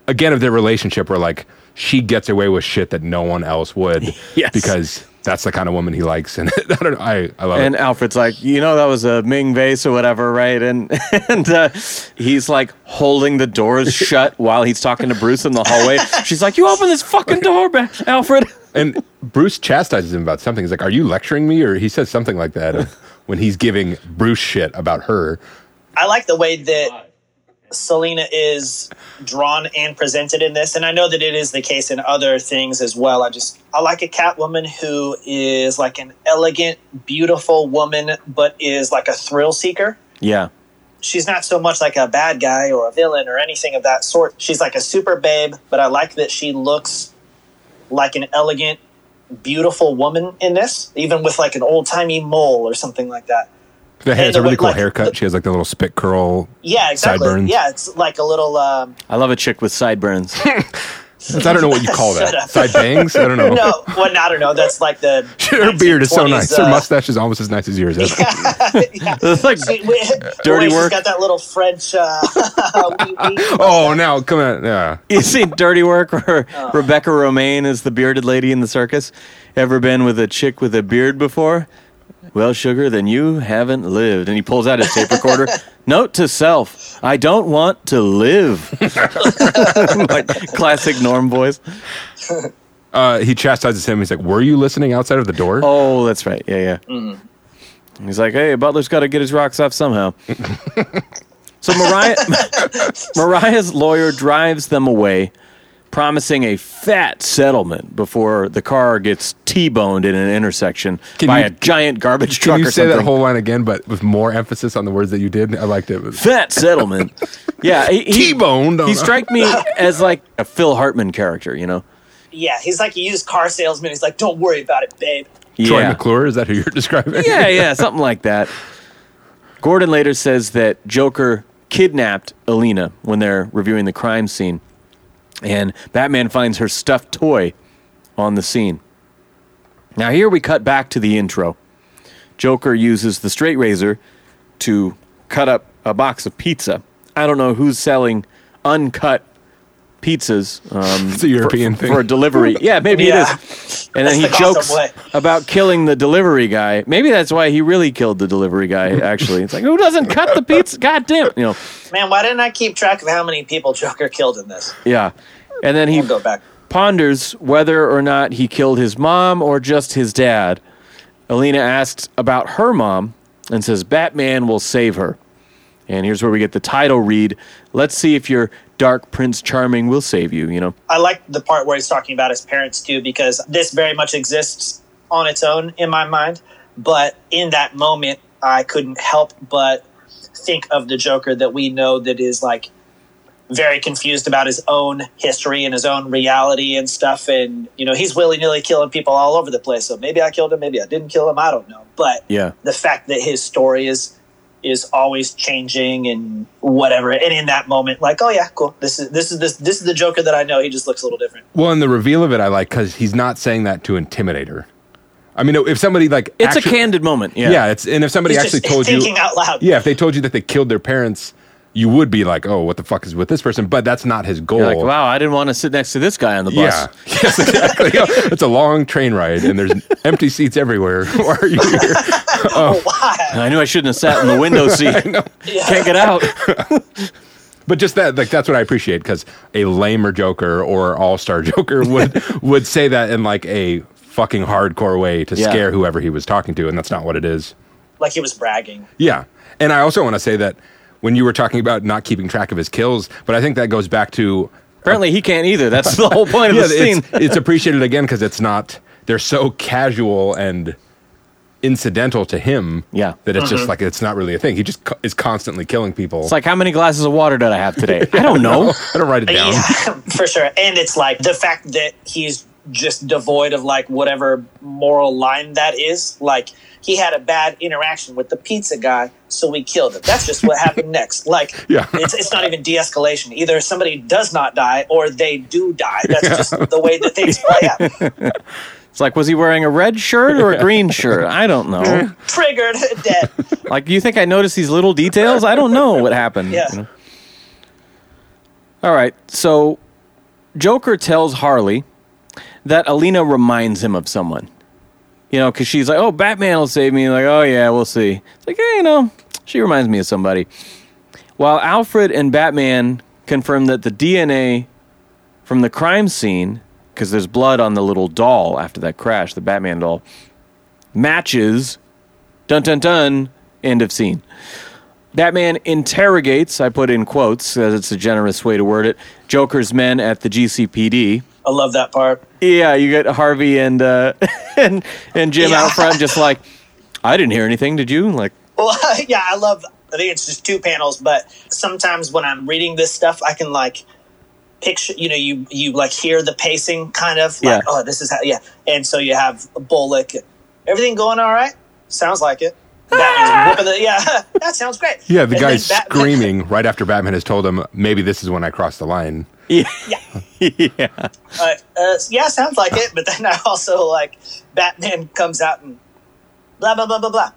again of their relationship where like she gets away with shit that no one else would.
Yes.
Because that's the kind of woman he likes. And *laughs* I don't know. I, I love
And
it.
Alfred's like, you know, that was a Ming vase or whatever, right? And *laughs* and uh, he's like holding the doors *laughs* shut while he's talking to Bruce in the hallway. She's like, you open this fucking door, ba- Alfred.
And Bruce chastises him about something. He's like, Are you lecturing me? Or he says something like that when he's giving Bruce shit about her.
I like the way that Selina is drawn and presented in this, and I know that it is the case in other things as well. I just I like a Catwoman who is like an elegant, beautiful woman, but is like a thrill seeker.
Yeah.
She's not so much like a bad guy or a villain or anything of that sort. She's like a super babe, but I like that she looks like an elegant, beautiful woman in this, even with like an old timey mole or something like that.
The hair,
And
it's a really cool
like,
haircut.
the-
she has like the little spit curl.
Yeah, exactly.
Sideburns.
Yeah, it's like a little. Um,
I love a chick with sideburns. *laughs*
I don't know what you call that.
up.
Side bangs? I don't know.
No, well, I don't know. That's like the *laughs*
Her beard is so
1920s,
nice. Her
uh,
mustache is almost as nice as yours. *laughs*
yeah.
It's like
She- we-
Dirty
boy, she's
work.
got that little French. Uh, wee- wee.
oh, now come on. Yeah.
you seen Dirty Work where Rebecca Romijn is the bearded lady in the circus? Ever been with a chick with a beard before? Well, sugar, then you haven't lived. And he pulls out his tape recorder. *laughs* Note to self: I don't want to live. *laughs* like classic Norm voice.
Uh, he chastises him. He's like, "Were you listening outside of the door?"
Oh, that's right. Yeah, yeah. He's like, hey, Butler's got to get his rocks off somehow. *laughs* so Mariah, Mariah's lawyer drives them away, promising a fat settlement before the car gets T-boned in an intersection
Can
by
you-
a giant garbage truck
Can you
or
say
something.
that whole line again, but with more emphasis on the words that you did? I liked it.
fat settlement. *laughs* yeah, he, he,
T-boned.
he strike me *laughs* as like a Phil Hartman character, you know?
Yeah, he's like a used car salesman. He's like, "Don't worry about it, babe."
Troy
yeah.
McClure. Is that who you're *laughs* describing?
yeah, yeah, something like that. Gordon later says that Joker kidnapped Alina when they're reviewing the crime scene, and Batman finds her stuffed toy on the scene. Now, here we cut back to the intro. Joker uses the straight razor to cut up a box of pizza. I don't know who's selling uncut pizzas. Um,
It's a European
for,
thing.
for a delivery. *laughs* Yeah, maybe
Yeah.
it is. And then
That's
he
the
jokes
way.
about killing the delivery guy. Maybe that's why he really killed the delivery guy. Actually, it's like who doesn't cut the pizza? God damn, you know.
Man, why didn't I keep track of how many people Joker *laughs* killed in this?
Yeah, and then he
We'll go back.
ponders whether or not he killed his mom or just his dad. Alina asks about her mom and says Batman will save her. And here's where we get the title read. Let's see if your dark Prince Charming will save you. You know.
I like the part where he's talking about his parents too, because this very much exists on its own in my mind. But in that moment, I couldn't help but think of the Joker that we know that is like very confused about his own history and his own reality and stuff. And, you know, he's willy nilly killing people all over the place. So maybe I killed him, maybe I didn't kill him. I don't know. But
Yeah.
the fact that his story is is always changing and whatever and in that moment like oh yeah cool this is this is this this is the joker that i know he just looks a little different
Well, and the reveal of it, I like because he's not saying that to intimidate her. I mean, if somebody like
It's
actu-
a candid moment. Yeah.
yeah. it's and if somebody
He's
actually
just
told you,
thinking out loud
yeah, if they told you that they killed their parents, you would be like, oh, what the fuck is with this person? But that's not his goal.
You're like, wow, I didn't want to sit next to this guy on the bus.
Yeah, *laughs* yes, exactly. Yeah, *laughs* it's a long train ride, and there's empty seats everywhere. *laughs* Why are you here? *laughs*
Oh, oh, why
I knew I shouldn't have sat in the window *laughs* seat. *laughs* Can't get out.
But just that, like, that's what I appreciate because a lamer Joker or All Star Joker would would say that in like a fucking hardcore way to
Yeah.
scare whoever he was talking to, and that's not what it is.
like he was bragging
Yeah, and I also want to say that when you were talking about not keeping track of his kills, but I think that goes back to
Apparently, he can't either. That's the whole point of
yeah,
the scene.
it's, it's appreciated again because it's not they're so casual and incidental to him.
Yeah.
that it's just uh-huh. like it's not really a thing. He just co- is constantly killing people.
It's like, how many glasses of water did I have today? *laughs* I don't know.
I don't write it down.
yeah *laughs* for sure and it's like the fact that he's just devoid of like whatever moral line that is like he had a bad interaction with the pizza guy so we killed him that's just what happened *laughs* next like
Yeah.
it's, it's not even de-escalation either somebody does not die or they do die that's just the way that things play out
It's like, was he wearing a red shirt or a green *laughs* shirt? I don't know. *laughs*
triggered dead *laughs*
Like, you think I noticed these little details? I don't know what happened.
Yeah.
you know? All right. So, Joker tells Harley that Alina reminds him of someone. You know, because she's like, oh, Batman will save me. Like, oh, yeah, we'll see. It's like, hey, you know, she reminds me of somebody. While Alfred and Batman confirm that the DNA from the crime scene, because there's blood on the little doll after that crash, the Batman doll, matches dun dun dun end of scene batman interrogates i put in quotes as it's a generous way to word it joker's men at the gcpd
i love that part
yeah you get harvey and uh *laughs* and and jim
Yeah.
out front just like i didn't hear anything did you like
Well, *laughs* yeah, I love. I think it's just two panels, but sometimes when I'm reading this stuff, I can like picture. You know, you you like hear the pacing, kind of like,
Yeah.
oh, this is how. Yeah, and so you have a Bullock. Everything going all right? Sounds like it. Batman's the. Yeah, *laughs* that sounds great.
Yeah, the
And
guy's
then Batman-
screaming right after Batman has told him maybe this is when I crossed the line.
Yeah.
Yeah. *laughs*
yeah.
Uh, uh, yeah, sounds like it. But then I also like Batman comes out and blah blah blah blah blah.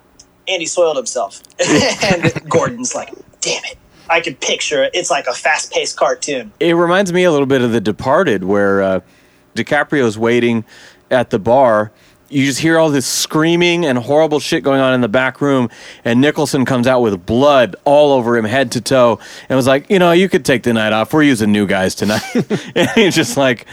And he soiled himself. *laughs* and Gordon's like, damn it. I could picture it. It's like a fast paced cartoon.
It reminds me a little bit of The Departed, where uh, DiCaprio's waiting at the bar. You just hear all this screaming and horrible shit going on in the back room, and Nicholson comes out with blood all over him, head to toe, and was like, "You know, you could take the night off. We're using new guys tonight." *laughs* and he's just like,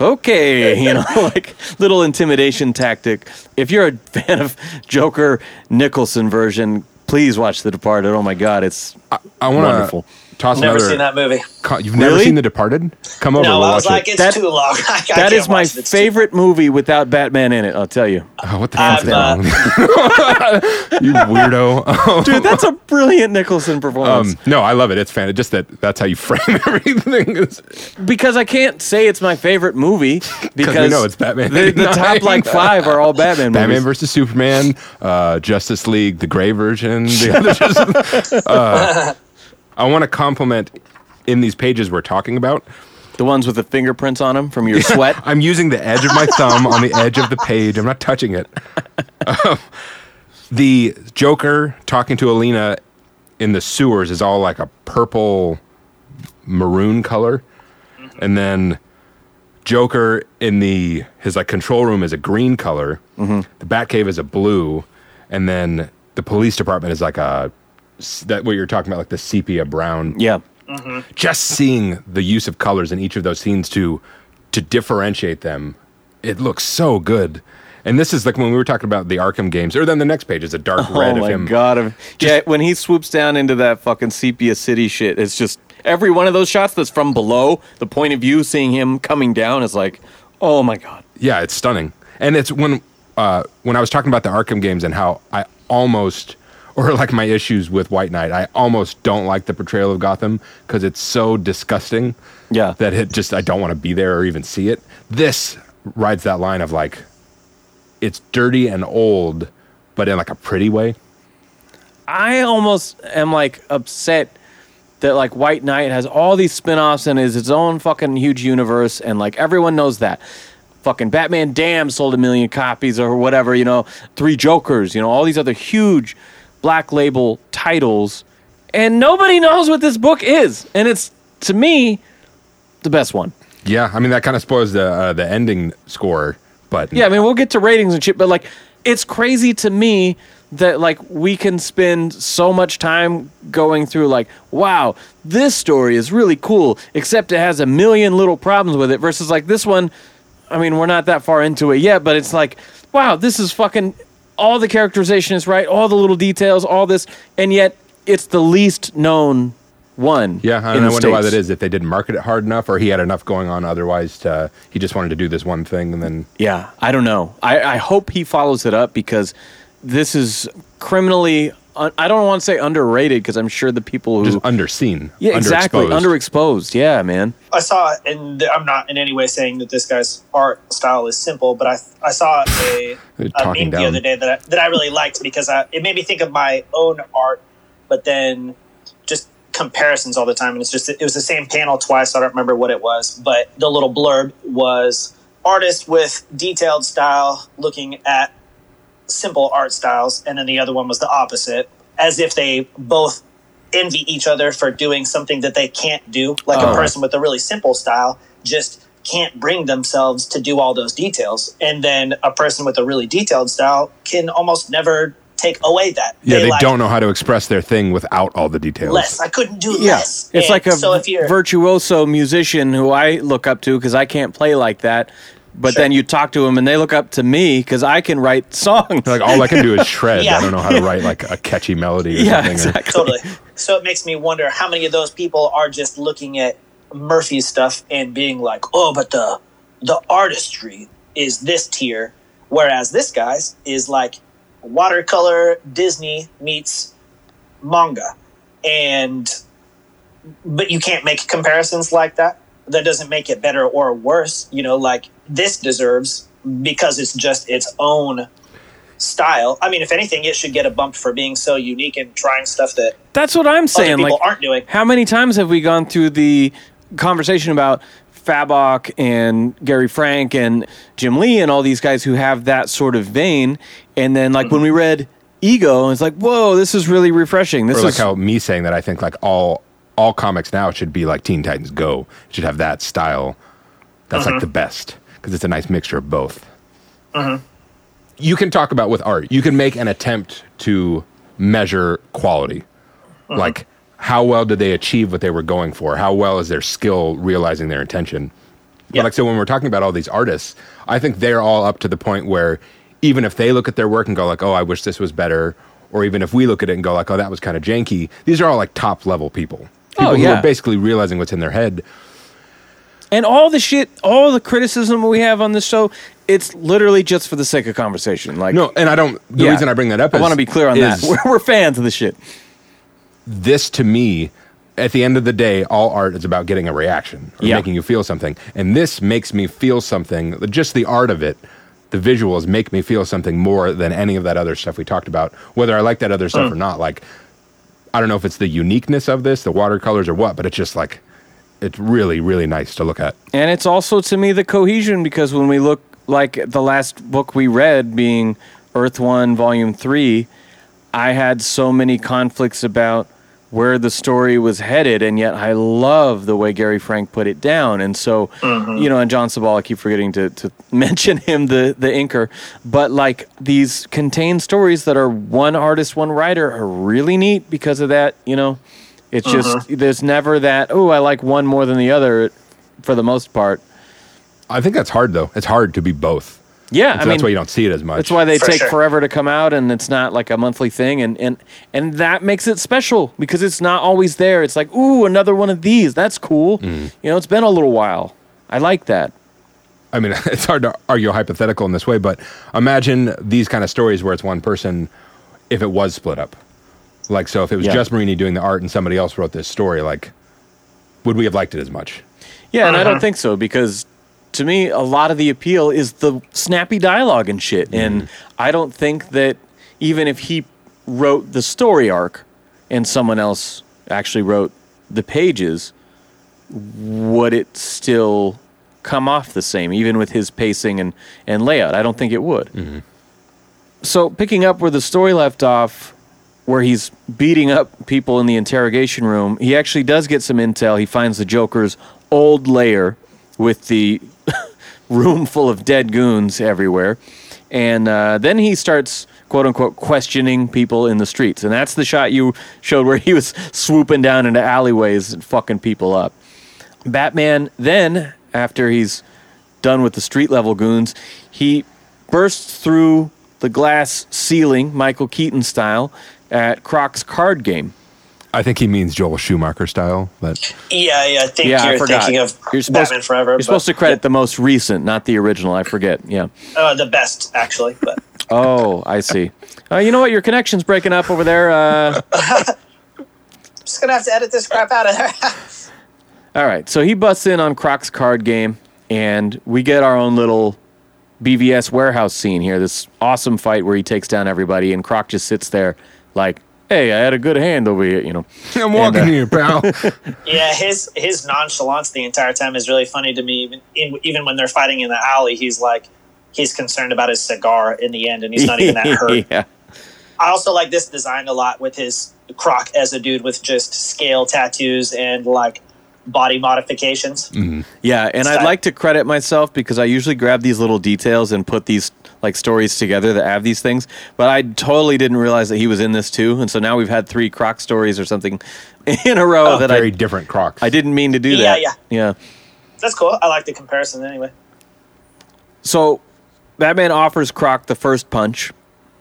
"Okay," *laughs* you know, *laughs* like little intimidation tactic. If you're a fan of Joker Nicholson version, please watch The Departed. Oh my god, it's
I wanna,
Wonderful.
To toss
Never
another.
seen that movie.
co- You've never seen The Departed? Come over.
No,
we'll
I was
watch
like,
it.
it's
That-
too long. I, *laughs* I
that
can't
is my
watch it. It's too-
favorite movie without Batman in it. I'll tell you.
Oh, what the fuck's
I've, uh, *laughs*
you weirdo. *laughs*
Dude, that's a brilliant Nicholson performance.
um, no, I love it. It's fan. Just that that's how you frame everything. Is,
because I can't say it's my favorite movie because
we know it's Batman
The, the top like five are all Batman movies.
Batman versus Superman, uh, Justice League, the gray version. The other just, uh, I want to compliment in these pages we're talking about.
the ones with the fingerprints on them from your sweat. *laughs*
I'm using the edge of my thumb on the edge of the page. I'm not touching it. Um, the Joker talking to Alina in the sewers is all like a purple maroon color. And then Joker in the his like control room is a green color. The Batcave is a blue, and then the police department is like a that what you're talking about, like the sepia brown
yeah. Mhm.
just seeing the use of colors in each of those scenes to to differentiate them, it looks so good. And this is like when we were talking about the Arkham games, or then the next page is a dark red
oh my god! Of- yeah, when he swoops down into that fucking sepia city shit, it's just every one of those shots that's from below the point of view, seeing him coming down is like, oh my god.
Yeah, it's stunning. And it's when uh, when I was talking about the Arkham games and how I almost or like my issues with White Knight, I almost don't like the portrayal of Gotham because it's so disgusting.
Yeah.
that it just I don't want to be there or even see it. This rides that line of like it's dirty and old, but in like a pretty way.
I almost am like upset that like White Knight has all these spin-offs and is its own fucking huge universe and like everyone knows that. Fucking Batman Damned sold a million copies or whatever, you know, Three Jokers, you know, all these other huge black label titles and nobody knows what this book is. And it's to me the best one.
Yeah, I mean that kind of spoils the uh, the ending score, but
Yeah, I mean, we'll get to ratings and shit, but like, it's crazy to me that like we can spend so much time going through like, wow, this story is really cool, except it has a million little problems with it. Versus like this one, I mean, we're not that far into it yet, but it's like, wow, this is fucking all the characterization is right, all the little details, all this, and yet it's the least known one.
Yeah, and I wonder why that is. If they didn't market it hard enough, or he had enough going on otherwise, to, he just wanted to do this one thing, and then
Yeah, I don't know. I, I hope he follows it up because this is criminally. Un- I don't want to say underrated because I'm sure the people who
just underseen.
yeah exactly
underexposed.
underexposed. Yeah, man.
I saw, and I'm not in any way saying that this guy's art style is simple, but I I saw a,
They're
a
talking
meme the other day that I, that I really liked because I, it made me think of my own art, but then just comparisons all the time. And it's just it was the same panel twice. I don't remember what it was, but the little blurb was artist with detailed style looking at simple art styles, and then the other one was the opposite, as if they both envy each other for doing something that they can't do. Like
Oh.
a uh-huh. person with a really simple style just can't bring themselves to do all those details, and then a person with a really detailed style can almost never take away that.
Yeah, they
like,
don't know how to express their thing without all the details.
less. I couldn't do
Yeah,
less.
it's
And
like a
so if you're
virtuoso musician who I look up to because I can't play like that. But
Sure.
then you talk to them and they look up to me because I can write songs.
Like all I can do is shred. *laughs*
Yeah.
I don't know how to write like a catchy melody or *laughs*
yeah,
something.
exactly.
totally. So it makes me wonder how many of those people are just looking at Murphy's stuff and being like, "Oh, but the the artistry is this tier," whereas this guy's is like watercolor Disney meets manga, and but you can't make comparisons like that. That doesn't make it better or worse. You know, like this deserves because it's just its own style. I mean, if anything, it should get a bump for being so unique and trying stuff that
That's what I'm saying.
people
Like,
aren't doing.
How many times have we gone through the conversation about Fabok and Gary Frank and Jim Lee and all these guys who have that sort of vein. And then, like, when we mm-hmm. read Ego, it's like, whoa, this is really refreshing. This
Or like
is
how me saying that I think like all all comics now should be like Teen Titans Go. It should have that style. That's like mm-hmm. the best because it's a nice mixture of both. Uh-huh. You can talk about with art. You can make an attempt to measure quality, uh-huh. like how well did they achieve what they were going for? How well is their skill realizing their intention? But
Yeah.
like so, when we're talking about all these artists, I think they're all up to the point where even if they look at their work and go like, "Oh, I wish this was better," or even if we look at it and go like, "Oh, that was kind of janky," these are all like top level people. People
Oh,
who are basically realizing what's in their head.
And all the shit, all the criticism we have on this show, it's literally just for the sake of conversation. Like,
No, and I don't. The
Yeah.
reason I bring that up
I want to be clear on that.
is
We're, *laughs* we're fans of the shit.
this to me at the end of the day all art is about getting a reaction or
Yeah.
making you feel something and this makes me feel something just the art of it the visuals make me feel something more than any of that other stuff we talked about whether i like that other stuff mm. or not like i don't know if it's the uniqueness of this the watercolors or what but it's just like it's really really nice to look at
And it's also to me the cohesion because when we look like the last book we read being Earth One Volume Three, I had so many conflicts about where the story was headed, and yet I love the way Gary Frank put it down. And so, mm-hmm. you know, and Jon Sibal, I keep forgetting to, to *laughs* mention him, the the inker, but like these contained stories that are one artist, one writer, are really neat because of that. You know, it's just there's never that. Oh, I like one more than the other, for the most part.
i think that's hard though it's hard to be both
Yeah,
And
I
so
mean,
that's why you don't see it as much
that's why they
For
take
sure.
forever to come out, and it's not like a monthly thing, and and and that makes it special because it's not always there. It's like, ooh, another one of these. That's cool.
Mm.
You know, it's been a little while. I like that.
I mean, *laughs* it's hard to argue a hypothetical in this way, but imagine these kind of stories where it's one person if it was split up. Like, so if it was
Yeah.
just Marini doing the art and somebody else wrote this story, like, would we have liked it as much?
Yeah, and I
Uh-huh.
don't think so because to me, a lot of the appeal is the snappy dialogue and shit.
Mm-hmm.
And I don't think that even if he wrote the story arc and someone else actually wrote the pages, would it still come off the same, even with his pacing and, and layout? I don't think it would.
Mm-hmm.
So, picking up where the story left off, where he's beating up people in the interrogation room, he actually does get some intel. He finds the Joker's old lair with the *laughs* room full of dead goons everywhere. And uh, then he starts, quote unquote, questioning people in the streets. And that's the shot you showed where *laughs* he was swooping down into alleyways and fucking people up. Batman then, after he's done with the street level goons, he bursts through the glass ceiling, Michael Keaton style, at Croc's card game.
I think he means Joel Schumacher style, but
Yeah, yeah. I think
Yeah,
you're
forgot.
thinking of
You're supposed,
Batman Forever.
You're
but-
supposed to credit the most recent, not the original. I forget. Yeah.
uh, the best, actually. But *laughs*
Oh, I see. Uh, you know what? Your connection's breaking up over there. Uh, *laughs*
just gonna have to edit this crap out of there. *laughs*
all right. So he busts in on Croc's card game, and we get our own little BVS warehouse scene here. This awesome fight where he takes down everybody, and Croc just sits there like, "Hey, I had a good hand over here," you know. *laughs*
I'm walking
uh,
here, pal. *laughs*
yeah, his his nonchalance the entire time is really funny to me. Even in, even when they're fighting in the alley, he's like he's concerned about his cigar in the end, and he's not even that *laughs* hurt.
yeah.
I also like this design a lot with his Croc as a dude with just scale tattoos and like body modifications.
Yeah, and I'd like to credit myself because I usually grab these little details and put these like stories together that have these things. But I totally didn't realize that he was in this too, and so now we've had three Croc stories or something *laughs* in a row oh, that
Very
I
different Crocs.
I didn't mean to do
Yeah,
that.
Yeah,
yeah. yeah.
That's cool. I like the comparison anyway.
So Batman offers Croc the first punch.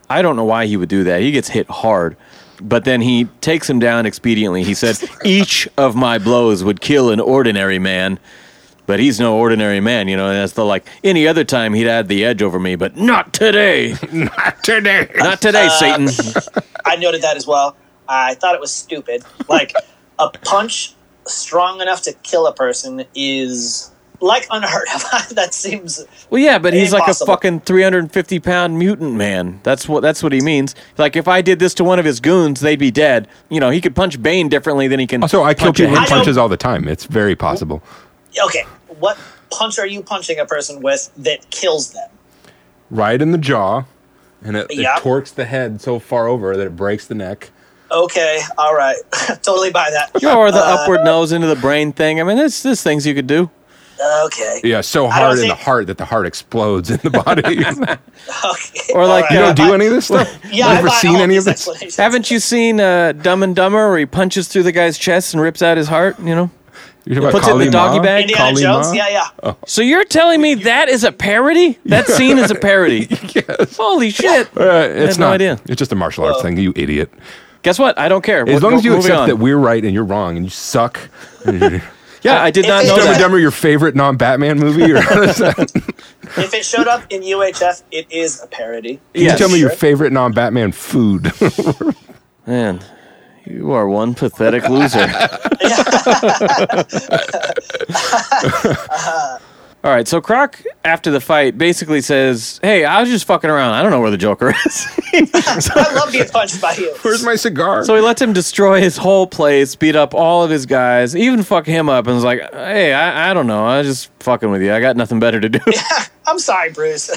I don't know why he would do that. He gets hit hard. But then he takes him down expediently. He said, *laughs* Each of my blows would kill an ordinary man. But he's no ordinary man, you know. And that's the like any other time he'd had the edge over me, but not today. *laughs*
Not today.
Not today, uh, Satan. *laughs*
I noted that as well. I thought it was stupid. Like a punch strong enough to kill a person is like unheard of. *laughs* that seems
Well, yeah, but he's like a fucking 350 pound mutant man. That's what that's what he means. Like if I did this to one of his goons, they'd be dead. You know, he could punch Bane differently than he can.
Also, I kill
punch a
people with punches all the time. It's very possible.
okay. What punch are you punching a person with that kills them?
Right in the jaw, and it, it torques the head so far over that it breaks the neck.
Okay, all right, *laughs* totally buy that.
Yeah, or the
Uh,
upward nose into the brain thing. I mean, there's there's things you could do.
Okay,
Yeah, so hard
don't
in the heart that the heart explodes in the body. *laughs*
okay.
Or like,
all
you
don't
Uh,
do any of this stuff. *laughs*
Yeah, I
Never seen any of this.
Haven't you seen uh, Dumb and Dumber where he punches through the guy's chest and rips out his heart? You know.
You're talking
puts
about
it in the doggy
Ma?
bag?
Indiana
Kali
Jones?
Ma?
Yeah, yeah.
So you're telling me that is a parody? That scene is a parody? *laughs*
Yes.
Holy shit!
Uh, it's
had no idea.
It's just a martial arts thing. You idiot.
Guess what? I don't care.
As
What-
long as you
moving
accept
on.
that we're right and you're wrong and you suck. *laughs*
Yeah, I did not
it-
know
and
that.
Dumber, your favorite non-Batman movie? Or how *laughs*
If it showed up in UHF, it is a parody.
Can
Yes.
you tell me your favorite non-Batman food?
Man, you are one pathetic loser. *laughs* *laughs* All right, so Croc, after the fight, basically says, "Hey, I was just fucking around. I don't know where the Joker *laughs* is."
I love being punched by you.
Where's my cigar?
so he lets him destroy his whole place, beat up all of his guys, even fuck him up, and was like, "Hey, I, I don't know. I was just fucking with you. I got nothing better to do."
I'm sorry, Bruce.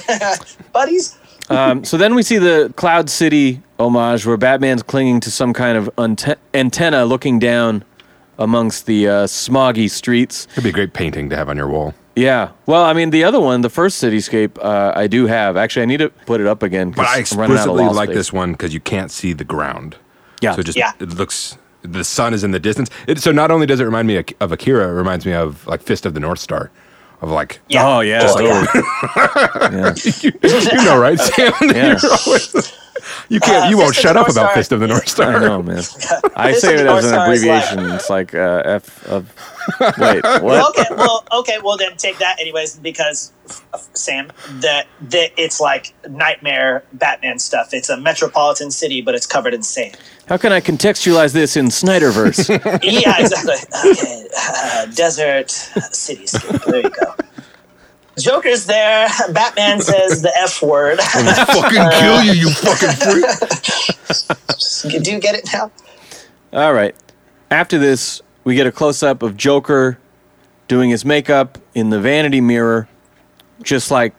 Buddies?
Um, so then we see the Cloud City homage, where Batman's clinging to some kind of ante- antenna, looking down amongst the uh, smoggy streets.
It'd be a great painting to have on your wall.
Yeah. Well, I mean, the other one, the first cityscape, uh, I do have. Actually, I need to put it up again. 'cause
But I
I'm running out of
explicitly like
space.
this one because you can't see the ground.
Yeah.
So it just
Yeah.
it looks the sun is in the distance. It, so not only does it remind me of, of Akira, it reminds me of like Fist of the North Star, of like
Yeah.
Oh, yeah.
Oh, *laughs* yeah.
yeah. *laughs*
you know right, *laughs* Sam.
Yeah.
You're always- you can't.
Uh,
you won't shut up
North
about
Star.
Fist of the North Star.
I know, man. *laughs* I say
of
it as an
Star is like-
abbreviation. It's like uh, F of. Wait, *laughs* what?
okay, well, okay, well then take that anyways, because Sam, that that it's like nightmare Batman stuff. It's a metropolitan city, but it's covered in sand.
How can I contextualize this in Snyderverse? *laughs*
yeah, exactly. Okay, uh, desert cityscape. There you go. Joker's there. Batman says the F word.
fucking kill you, you fucking freak. *laughs*
Do you get it now?
All right. After this, we get a close up of Joker doing his makeup in the vanity mirror, just like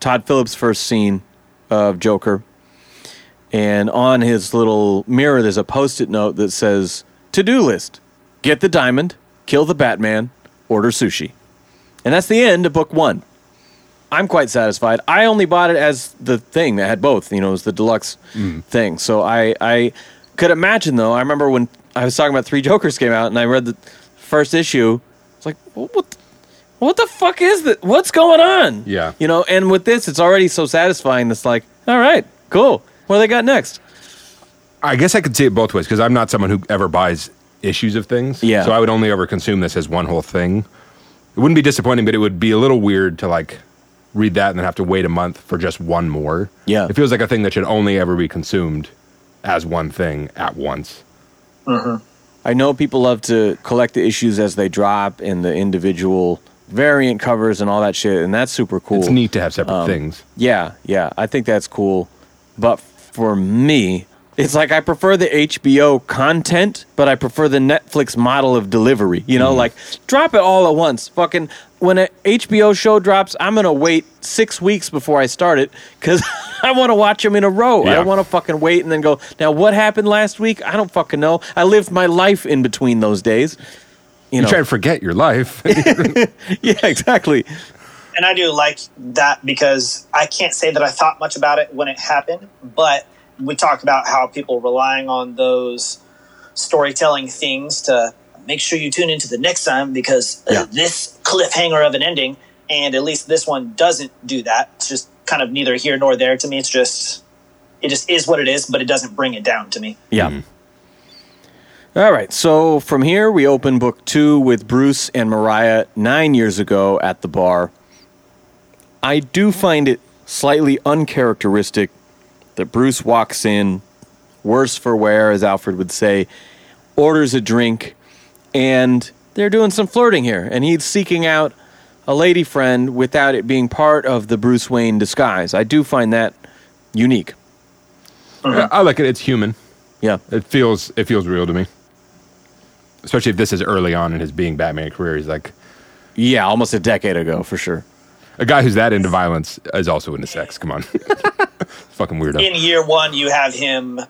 Todd Phillips' first scene of Joker. And on his little mirror, there's a post it note that says, To do list get the diamond, kill the Batman, order sushi. And that's the end of book one. I'm quite satisfied. I only bought it as the thing that had both. You know, it was the deluxe mm. thing. So I, I could imagine though. I remember when I was talking about Three Jokers came out, and I read the first issue. It's like, what, the- what the fuck is that? What's going on?
Yeah.
You know, and with this, it's already so satisfying. It's like, all right, cool. What do they got next?
I guess I could see it both ways because I'm not someone who ever buys issues of things.
Yeah.
So I would only ever consume this as one whole thing. It wouldn't be disappointing, but it would be a little weird to like read that and then have to wait a month for just one more.
Yeah.
It feels like a thing that should only ever be consumed as one thing at once.
I know people love to collect the issues as they drop and the individual variant covers and all that shit, and that's super cool.
It's neat to have separate
Um,
things.
Yeah, yeah, I think that's cool. But for me, it's like I prefer the HBO content, but I prefer the Netflix model of delivery. You know, mm-hmm. like drop it all at once. Fucking when a HBO show drops, I'm gonna wait six weeks before I start it because *laughs* I want to watch them in a row. I don't want to fucking wait and then go. Now, what happened last week? I don't fucking know. I lived my life in between those days. You
You
know,
try to forget your life. *laughs* *laughs*
yeah, exactly.
and I do like that because I can't say that I thought much about it when it happened, but we talk about how people relying on those storytelling things to make sure you tune into the next time because uh, this cliffhanger of an ending, and at least this one doesn't do that. It's just kind of neither here nor there to me. It's just it just is what it is, but it doesn't bring it down to me.
Yeah. All right. So from here, we open book two with Bruce and Mariah nine years ago at the bar. I do find it slightly uncharacteristic that Bruce walks in, worse for wear, as Alfred would say, orders a drink, and they're doing some flirting here. And he's seeking out a lady friend without it being part of the Bruce Wayne disguise. I do find that unique.
Yeah, I like it. It's human.
Yeah.
It feels it feels real to me. Especially if this is early on in his being Batman career. He's like
Yeah, almost a decade ago for sure.
A guy who's that into violence is also into sex. Come on, *laughs* fucking weirdo.
in year one, you have him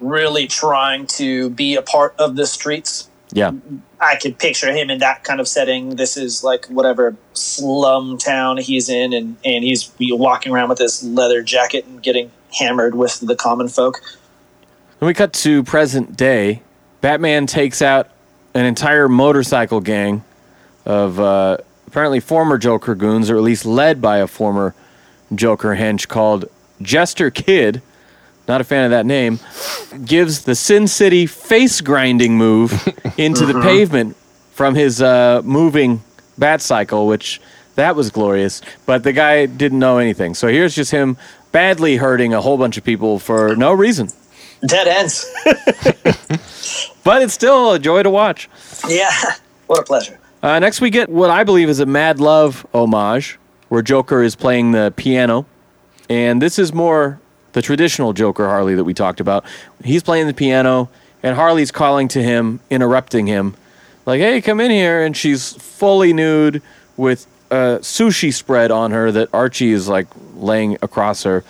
really trying to be a part of the streets.
Yeah.
I could picture him in that kind of setting. This is like whatever slum town he's in, and, and he's walking around with this leather jacket and getting hammered with the common folk.
Then we cut to present day. Batman takes out an entire motorcycle gang of uh, apparently former Joker goons, or at least led by a former Joker hench called Jester Kid. Not a fan of that name. Gives the Sin City face grinding move *laughs* into the pavement from his uh, moving bat cycle, which that was glorious. But the guy didn't know anything. So here's just him badly hurting a whole bunch of people for no reason.
Dead ends. *laughs*
But it's still a joy to watch.
yeah. What a pleasure.
Uh, next, we get what I believe is a Mad Love homage, where Joker is playing the piano. And this is more the traditional Joker Harley that we talked about. He's playing the piano, and Harley's calling to him, interrupting him, like, hey, come in here. And she's fully nude with a sushi spread on her that Archie is like laying across her.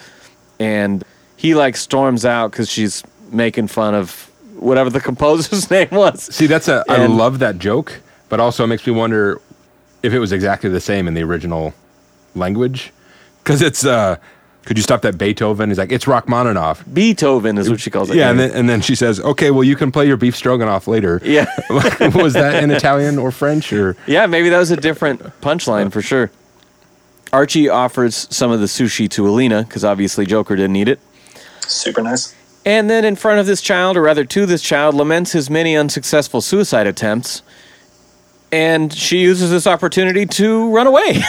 And he like storms out because she's making fun of whatever the *laughs* composer's *laughs* name was.
See, that's a. I
And-
love that joke, but also it makes me wonder if it was exactly the same in the original language, because it's. uh Could you stop that Beethoven? He's like, it's Rachmaninoff.
Beethoven is what she calls it.
Yeah, and then, and then she says, "Okay, well, you can play your beef stroganoff later."
yeah. *laughs*
was that in Italian or French or?
Yeah, maybe that was a different punchline for sure. Archie offers some of the sushi to Alina because obviously Joker didn't eat it.
Super nice.
And then in front of this child, or rather to this child, laments his many unsuccessful suicide attempts. And she uses this opportunity to run away.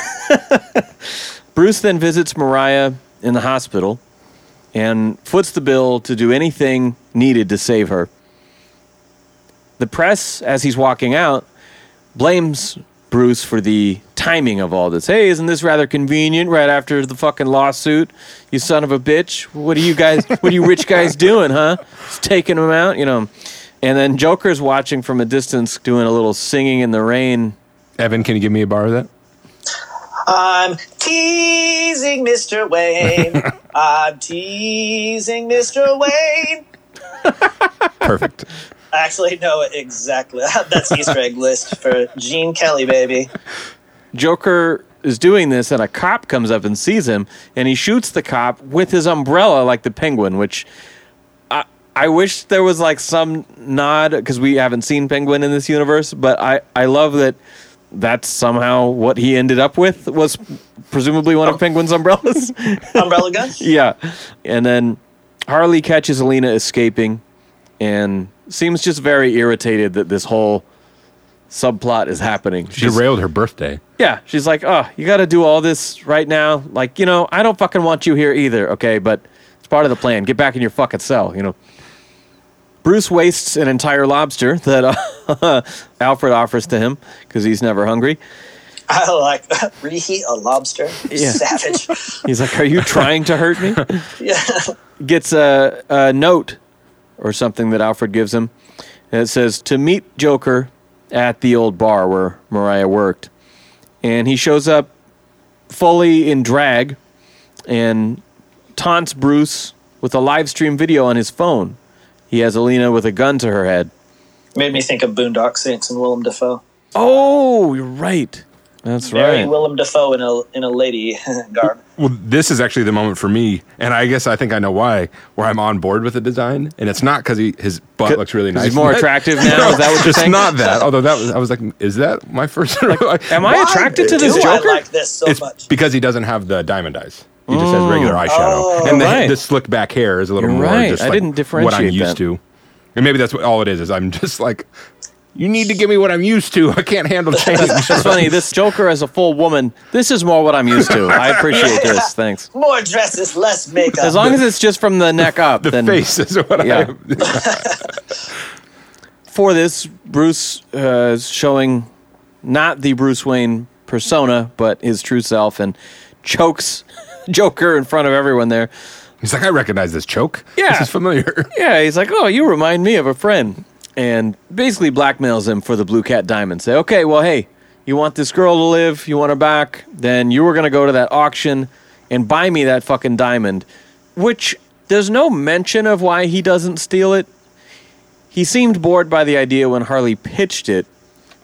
*laughs* Bruce then visits Mariah in the hospital and foots the bill to do anything needed to save her. The press, as he's walking out, blames Bruce for the timing of all this. Hey, isn't this rather convenient right after the fucking lawsuit? You son of a bitch. What are you guys, what are you rich guys doing, huh? Taking them out, you know. And then Joker's watching from a distance doing a little singing in the rain.
Evan, can you give me a bar of that?
I'm teasing Mr. Wayne. *laughs* I'm teasing Mr. Wayne.
Perfect.
I actually know it exactly. *laughs* That's Easter egg list for Gene Kelly, baby.
Joker is doing this, and a cop comes up and sees him, and he shoots the cop with his umbrella like the penguin, which I, I wish there was like some nod because we haven't seen Penguin in this universe, but I, I love that that's somehow what he ended up with was presumably one of oh. Penguin's umbrellas. *laughs*
Umbrella guns? *laughs*
yeah. And then Harley catches Alina escaping and seems just very irritated that this whole subplot is happening. She's,
Derailed her birthday.
yeah, she's like, "Oh, you got to do all this right now? Like, you know, I don't fucking want you here either, okay? But it's part of the plan. Get back in your fucking cell, you know." Bruce wastes an entire lobster that uh, *laughs* Alfred offers to him because he's never hungry.
I like reheat a lobster.
Yeah.
Savage. *laughs*
He's like, "Are you trying to hurt me?" *laughs*
yeah.
Gets a, a note or something that Alfred gives him. And it says to meet Joker at the old bar where Mariah worked. And he shows up fully in drag and taunts Bruce with a live stream video on his phone. He has Alina with a gun to her head.
Made me think of Boondock Saints and Willem Dafoe.
Oh, you're right. That's
Very
right.
Willem Dafoe in a in a lady *laughs* garb.
Well, this is actually the moment for me, and I guess I think I know why. Where I'm on board with the design, and it's not because his butt looks really nice.
he's more *laughs* attractive now? Is that what you're
it's
saying?
not that. Although that was, I was like, is that my first? *laughs*
Am I attracted to this
Do
Joker?
I like this so
It's
much?
because he doesn't have the diamond eyes. He just has regular eyeshadow,
Oh.
and the,
Right.
the slick back hair is a little
You're
more
right.
just
I didn't differentiate
what I'm used
that.
to. And maybe that's what all it is. Is I'm *laughs* just like, you need to give me what I'm used to. I can't handle change.
It's funny. This Joker as a full woman. This is more what I'm used to. I appreciate this. Thanks.
More dresses, less makeup.
As long as it's just from the neck up,
the
then
face is what
Yeah.
I. *laughs* *laughs*
for this, Bruce uh, is showing not the Bruce Wayne persona, but his true self, and chokes *laughs* Joker in front of everyone there.
He's like, I recognize this choke.
Yeah.
This is familiar. *laughs*
Yeah, he's like, "Oh, you remind me of a friend," and basically blackmails him for the Blue Cat Diamond. Say, "Okay, well, hey, you want this girl to live? You want her back? Then you were gonna go to that auction and buy me that fucking diamond." Which there's no mention of why he doesn't steal it. He seemed bored by the idea when Harley pitched it,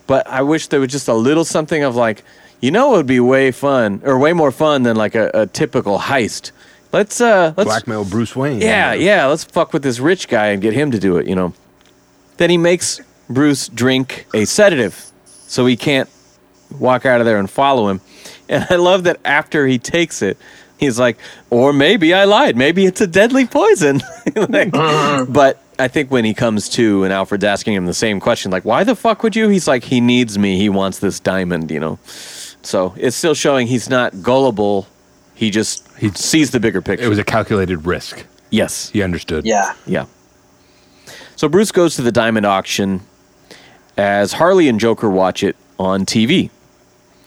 but I wish there was just a little something of like, you know, it would be way fun or way more fun than like a, a typical heist. Let's uh, let's
Blackmail Bruce Wayne.
yeah, yeah, let's fuck with this rich guy and get him to do it, you know. Then he makes Bruce drink a sedative so he can't walk out of there and follow him. And I love that after he takes it, he's like, or maybe I lied. Maybe it's a deadly poison. *laughs* Like, *laughs* but I think when he comes to and Alfred's asking him the same question, like, why the fuck would you? He's like, he needs me. He wants this diamond, you know. So it's still showing he's not gullible. He just he sees the bigger picture.
It was a calculated risk.
yes.
He understood.
Yeah.
Yeah. So Bruce goes to the diamond auction as Harley and Joker watch it on TV.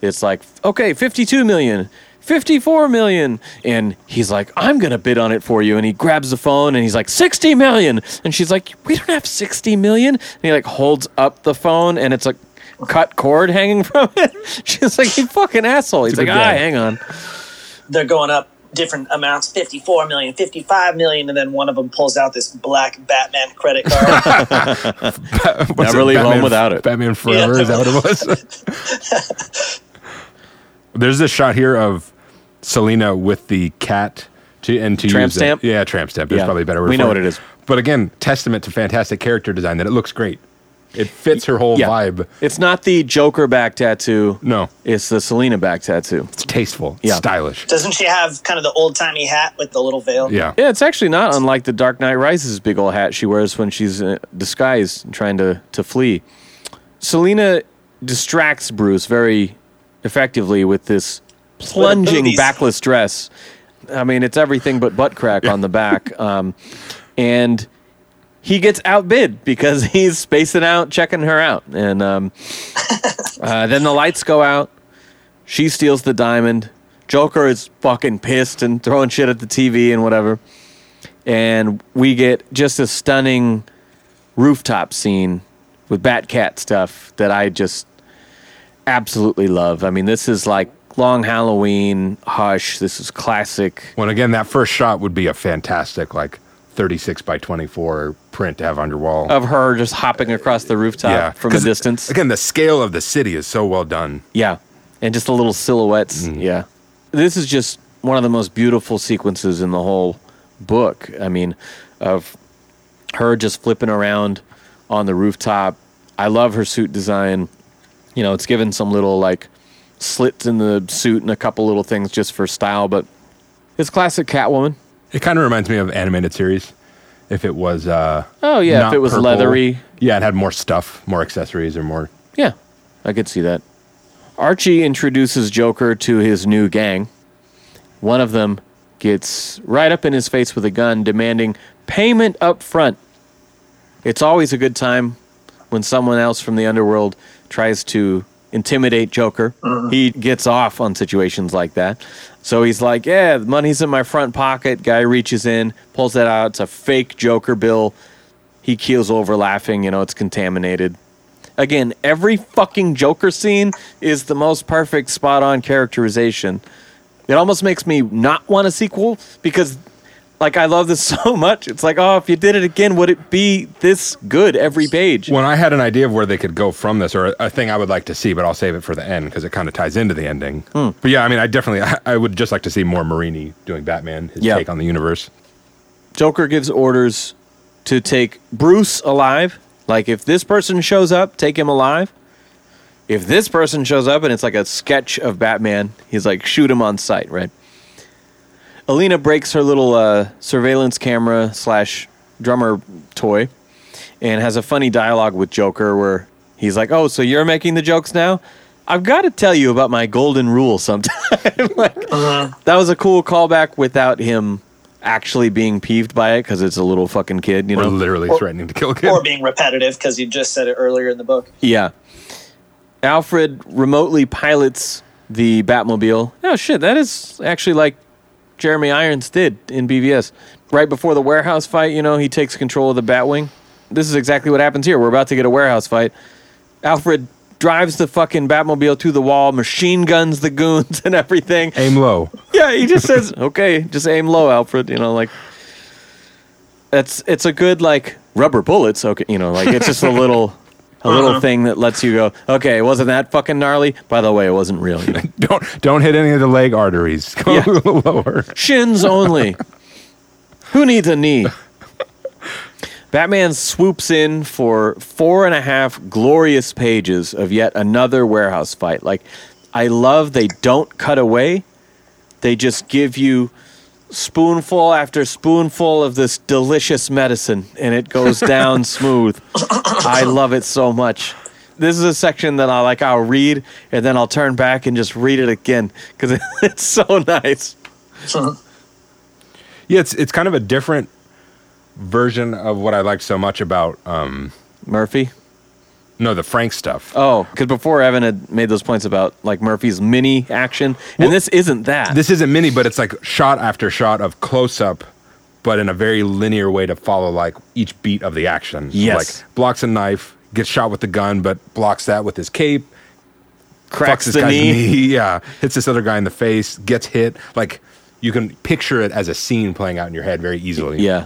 It's like, okay, 52 million, 54 million. And he's like, I'm going to bid on it for you. And he grabs the phone and he's like, 60 million. And she's like, we don't have 60 million. And he like holds up the phone and it's a cut cord hanging from it. *laughs* She's like, you fucking asshole. He's like, ah,
guy.
hang on.
They're going up different amounts 54 million, 55 million, and then one of them pulls out this black Batman credit card. *laughs* *laughs*
What's
Never leave home without it.
Batman Forever, is that what it was? There's this shot here of Selina with the cat to and to
Tramp
use it-
stamp?
Yeah, tramp stamp. There's
Yeah.
probably a better word.
We
for
know what it is.
But again, testament to fantastic character design that it looks great. It fits her whole
Yeah.
vibe.
It's not the Joker back tattoo.
No,
It's the Selina back tattoo.
it's tasteful,
Yeah.
stylish.
Doesn't she have kind of the old timey hat with the little veil?
Yeah.
Yeah, it's actually not unlike the Dark Knight Rises big old hat she wears when she's uh, disguised and trying to, to flee. Selina distracts Bruce very effectively with this plunging
booties.
backless dress. I mean, it's everything but butt crack on the back. Um, and he gets outbid because *laughs* he's spacing out, checking her out. And um, *laughs* uh, then the lights go out. She steals the diamond. Joker is fucking pissed and throwing shit at the TV and whatever. And we get just a stunning rooftop scene with Batcat stuff that I just absolutely love. I mean, this is like Long Halloween, Hush. This is classic.
When again, that first shot would be a fantastic like 36 by 24 print to have on your wall.
Of her just hopping across the rooftop
yeah,
from a distance.
Again, the scale of the city is so well done.
Yeah. And just the little silhouettes. Mm-hmm. Yeah. This is just one of the most beautiful sequences in the whole book. I mean, of her just flipping around on the rooftop. I love her suit design. You know, it's given some little like slits in the suit and a couple little things just for style, but it's classic Catwoman.
It kind of reminds me of animated series. If it was, uh,
Oh, yeah, if it was leathery.
yeah, it had more stuff, more accessories, or more.
Yeah, I could see that. Archie introduces Joker to his new gang. One of them gets right up in his face with a gun, demanding payment up front. It's always a good time when someone else from the underworld tries to intimidate Joker. Uh-huh. He gets off on situations like that. So he's like, Yeah, the money's in my front pocket. Guy reaches in, pulls that out. It's a fake Joker bill. He keels over laughing. You know, it's contaminated. Again, every fucking Joker scene is the most perfect, spot on characterization. It almost makes me not want a sequel because, like, I love this *laughs* so much. It's like, oh, if you did it again, would it be this good every page?
When I had an idea of where they could go from this, or a, thing I would like to see, but I'll save it for the end because it kind of ties into the ending.
Hmm.
But yeah, I mean, I definitely, I, I would just like to see more Marini doing Batman, his
Yeah.
take on the universe.
Joker gives orders to take Bruce alive. Like, if this person shows up, take him alive. If this person shows up and it's like a sketch of Batman, he's like, shoot him on sight, right? Alina breaks her little uh, surveillance camera slash drummer toy and has a funny dialogue with Joker where he's like, "Oh, so you're making the jokes now? I've got to tell you about my golden rule sometime." *laughs* like, That was a cool callback without him actually being peeved by it because it's a little fucking kid, you
Or
know.
literally
Or-
threatening to kill a kid.
Or being repetitive because you just said it earlier in the book.
Yeah. Alfred remotely pilots the Batmobile. Oh shit, that is actually like Jeremy Irons did in BVS. Right before the warehouse fight, you know, he takes control of the Batwing. This is exactly what happens here. We're about to get a warehouse fight. Alfred drives the fucking Batmobile to the wall, machine guns the goons *laughs* and everything.
Aim low.
Yeah, he just says, *laughs* "Okay, just aim low, Alfred." You know, like that's it's a good like rubber bullets. Okay, you know, like it's just a little *laughs* a little uh-huh. thing that lets you go. Okay, wasn't that fucking gnarly? By the way, it wasn't real. *laughs*
Don't don't hit any of the leg arteries. *laughs* Go
Yeah.
a little lower.
Shins only. *laughs* Who needs a knee? Batman swoops in for four and a half glorious pages of yet another warehouse fight. Like, I love they don't cut away. They just give you spoonful after spoonful of this delicious medicine, and it goes *laughs* down smooth. I love it so much. This is a section that I like. I'll read, and then I'll turn back and just read it again because *laughs* it's so nice. *laughs*
Yeah, it's it's kind of a different version of what I like so much about um
Murphy.
No the Frank stuff.
Oh, because before Evan had made those points about like Murphy's mini action, and this isn't that.
This isn't mini, but it's like shot after shot of close up, but in a very linear way to follow like each beat of the action. So,
Yes.
like blocks a knife, gets shot with the gun, but blocks that with his cape.
cracks
fucks this
the
guy's
knee. *laughs*
Yeah, hits this other guy in the face, gets hit. Like you can picture it as a scene playing out in your head very easily.
Yeah,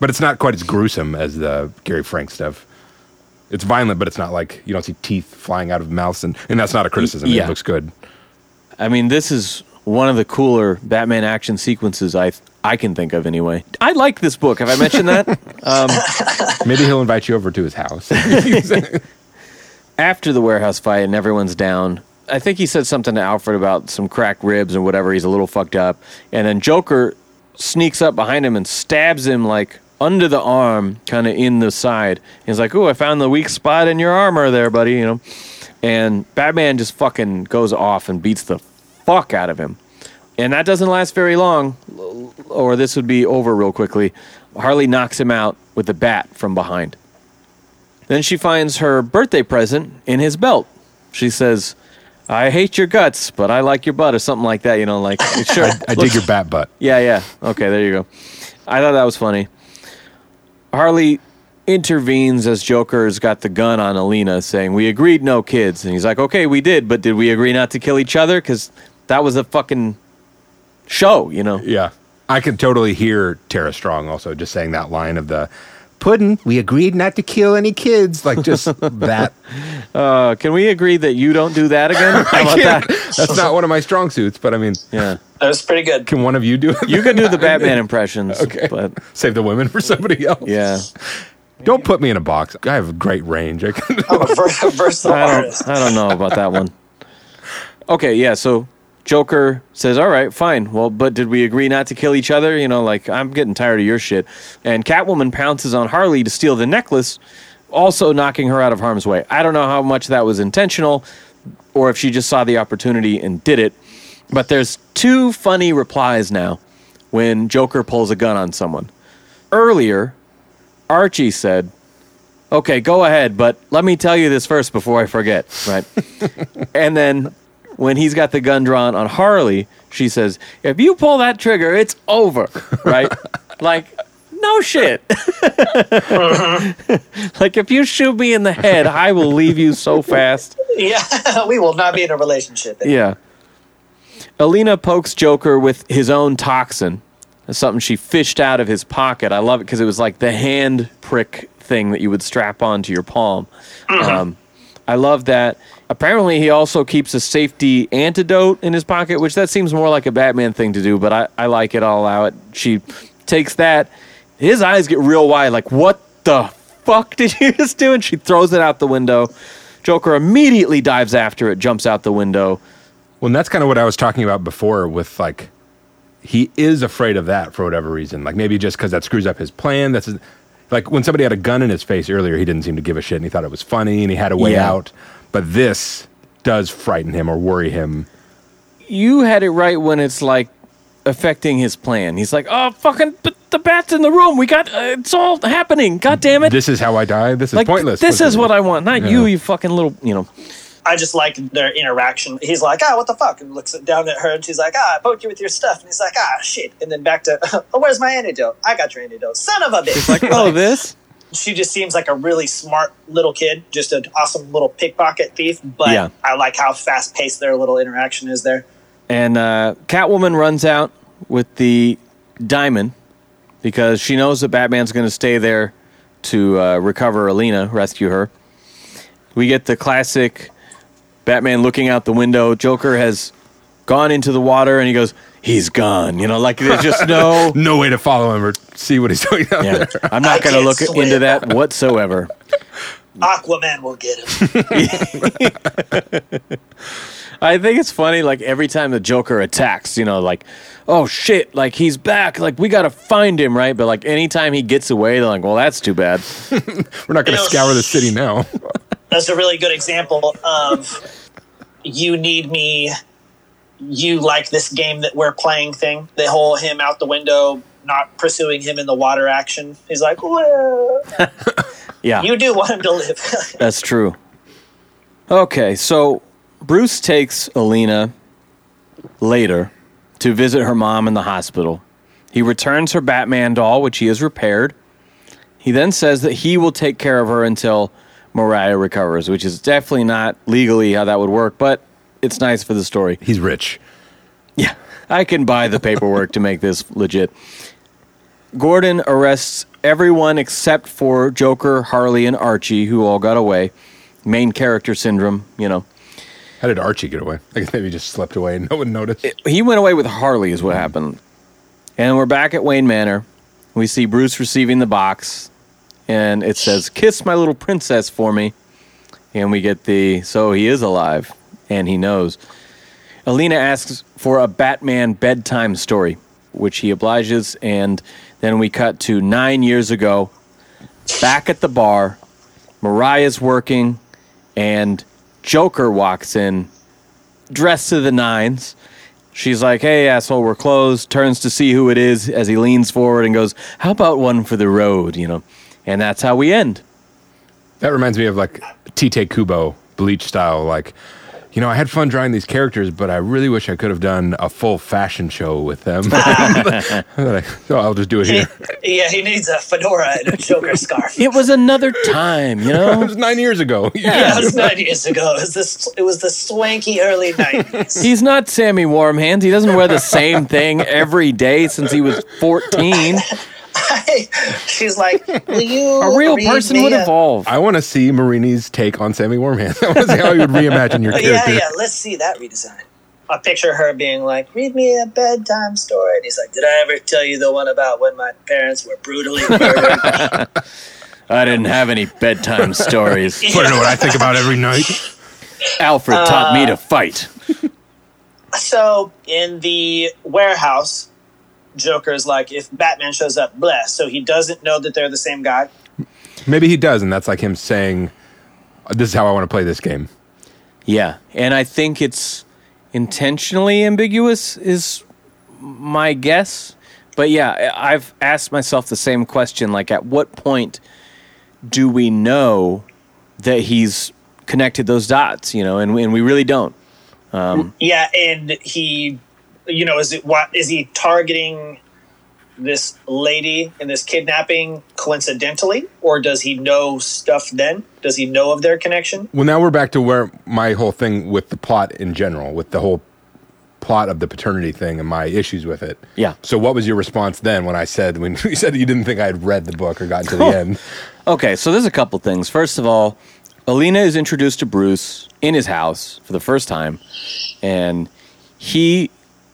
but it's not quite as gruesome as the Gary Frank stuff. It's violent, but it's not like you don't see teeth flying out of mouths, and, and that's not a criticism.
Yeah.
It looks good.
I mean, this is one of the cooler Batman action sequences I I can think of anyway. I like this book. Have I mentioned that? *laughs*
Um, Maybe he'll invite you over to his house. *laughs* *laughs*
After the warehouse fight and everyone's down, I think he said something to Alfred about some cracked ribs or whatever. He's a little fucked up, and then Joker sneaks up behind him and stabs him like under the arm, kind of in the side. He's like, "Oh, I found the weak spot in your armor there, buddy." You know, and Batman just fucking goes off and beats the fuck out of him. And that doesn't last very long, or this would be over real quickly. Harley knocks him out with the bat from behind. Then she finds her birthday present in his belt. She says, I hate your guts, but I like your butt, or something like that, you know, like, sure. *laughs*
I dig your bat butt.
Yeah, yeah. Okay, there you go. I thought that was funny. Harley intervenes as Joker's got the gun on Alina, saying, We agreed no kids. And he's like, Okay, we did, but did we agree not to kill each other? Because that was a fucking show, you know?
Yeah, I could totally hear Tara Strong also just saying that line of the Puddin'. We agreed not to kill any kids. Like just *laughs* that.
Uh, can we agree that you don't do that again? *laughs* How about that?
That's not one of my strong suits, but I mean,
Yeah.
That was pretty good.
can one of you do it?
You can do the *laughs* Batman impressions,
Okay.
but
Save the women for somebody else.
yeah.
Don't put me in a box. I have a great range. I can,
I'm a ver- versatile
I don't, I don't know about that one. Okay, yeah, so Joker says, All right, fine. Well, but did we agree not to kill each other? You know, like, I'm getting tired of your shit. And Catwoman pounces on Harley to steal the necklace, also knocking her out of harm's way. I don't know how much that was intentional or if she just saw the opportunity and did it. But there's two funny replies now when Joker pulls a gun on someone. Earlier, Archie said, Okay, go ahead, but let me tell you this first before I forget, right? *laughs* and then when he's got the gun drawn on Harley, she says, If you pull that trigger, it's over, *laughs* right? like, no shit. *laughs* like, if you shoot me in the head, I will leave you so fast.
Yeah, *laughs* we will not be in a relationship.
Yeah. Alina pokes Joker with his own toxin. Something she fished out of his pocket. I love it because it was like the hand prick thing that you would strap onto your palm. Um, I love that. Apparently, he also keeps a safety antidote in his pocket, which that seems more like a Batman thing to do, but I, I like it. I'll allow it. She takes that. His eyes get real wide, like, what the fuck *laughs* did you just do? And she throws it out the window. Joker immediately dives after it, jumps out the window.
well, and that's kind of what I was talking about before with like, he is afraid of that for whatever reason. Like maybe just because that screws up his plan. That's his, like when somebody had a gun in his face earlier, he didn't seem to give a shit and he thought it was funny and he had a way
Yeah.
out. But this does frighten him or worry him.
You had it right when it's like affecting his plan. He's like, "Oh, fucking, but the bat's in the room. We got uh, it's all happening. God damn it!
This is how I die. This is
like
pointless.
this is what I want, not you, you fucking little, you know."
I just like their interaction. He's like, ah, what the fuck? And looks down at her and she's like, ah, I poked you with your stuff. And he's like, ah, shit. And then back to, *laughs* oh, where's my antidote? I got your antidote. Son of a bitch.
It's like, *laughs* oh, this?
she just seems like a really smart little kid, just an awesome little pickpocket thief. But
Yeah.
I like how fast paced their little interaction is there.
And uh, Catwoman runs out with the diamond because she knows that Batman's going to stay there to uh, recover Alina, rescue her. We get the classic Batman looking out the window. Joker has gone into the water and he goes, He's gone. You know, like there's just no. *laughs*
No way to follow him or see what he's doing out
Yeah,
there.
I'm not going to look
swim.
into that whatsoever. *laughs*
Aquaman will get him. *laughs*
I think it's funny, like every time the Joker attacks, you know, like, oh shit, like he's back, like we gotta find him, right? But like anytime he gets away, they're like, well, that's too bad.
We're not going to
Ew.
scour the city now.
That's a really good example of you need me, you like this game that we're playing thing. The whole him out the window, not pursuing him in the water action. He's like, well, *laughs*
Yeah,
you do want him to live. *laughs*
that's true. Okay, so Bruce takes Alina later to visit her mom in the hospital. He returns her Batman doll, which he has repaired. He then says that he will take care of her until Mariah recovers, which is definitely not legally how that would work, but it's nice for the story.
He's rich.
Yeah, I can buy the paperwork to make this legit. Gordon arrests everyone except for Joker, Harley, and Archie, who all got away. Main character syndrome, you know.
How did Archie get away? I guess maybe he just slept away and no one noticed.
He went away with Harley, is what happened. And we're back at Wayne Manor. We see Bruce receiving the box, and it says, Kiss my little princess for me. And we get the, so he is alive, and he knows. Alina asks for a Batman bedtime story, which he obliges, and then we cut to nine years ago, back at the bar. Mariah's working, and Joker walks in, dressed to the nines. She's like, hey, asshole, we're closed. Turns to see who it is as he leans forward and goes, how about one for the road, you know? And that's how we end.
That reminds me of like Tite Kubo, Bleach style. Like, you know, I had fun drawing these characters, but I really wish I could have done a full fashion show with them. *laughs* *laughs* so I'll just do it
He-
here.
yeah, he needs a fedora and a Joker scarf.
It was another time, you know. *laughs*
It was nine years ago.
Yeah, it was nine years ago. It was this. It was the swanky early nineties.
He's not Sammy Warm Hands. He doesn't wear the same thing every day since he was 14. *laughs*
She's like, "Will you?"
A real person would
a-
evolve.
I want to see Marini's take on Sammy Warm Hands. *laughs* I want to see how you would reimagine your
Oh, *laughs* yeah,
character.
yeah. Let's see that redesign. I picture her being like, "Read me a bedtime story," and he's like, "Did I ever tell you the one about when my parents were brutally murdered?"
I didn't have any bedtime stories.
Want to know what I think about every night?
Alfred taught me uh, to fight.
so in the warehouse, Joker's like, "If Batman shows up, bless." So he doesn't know that they're the same guy.
Maybe he does, and that's like him saying, "This is how I want to play this game."
Yeah, and I think it's intentionally ambiguous is my guess. But yeah, I- I've asked myself the same question like at what point do we know that he's connected those dots, you know, and, and we really don't.
Um, yeah, and he, you know, is it what is he targeting this lady in this kidnapping coincidentally, or does he know stuff? Then does he know of their connection?
Well, now we're back to where my whole thing with the plot in general, with the whole plot of the paternity thing and my issues with it.
Yeah.
So, what was your response then when I said when *laughs* you said you didn't think I had read the book or gotten to the *laughs* end?
Okay, so there's a couple things. First of all, Alina is introduced to Bruce in his house for the first time, and he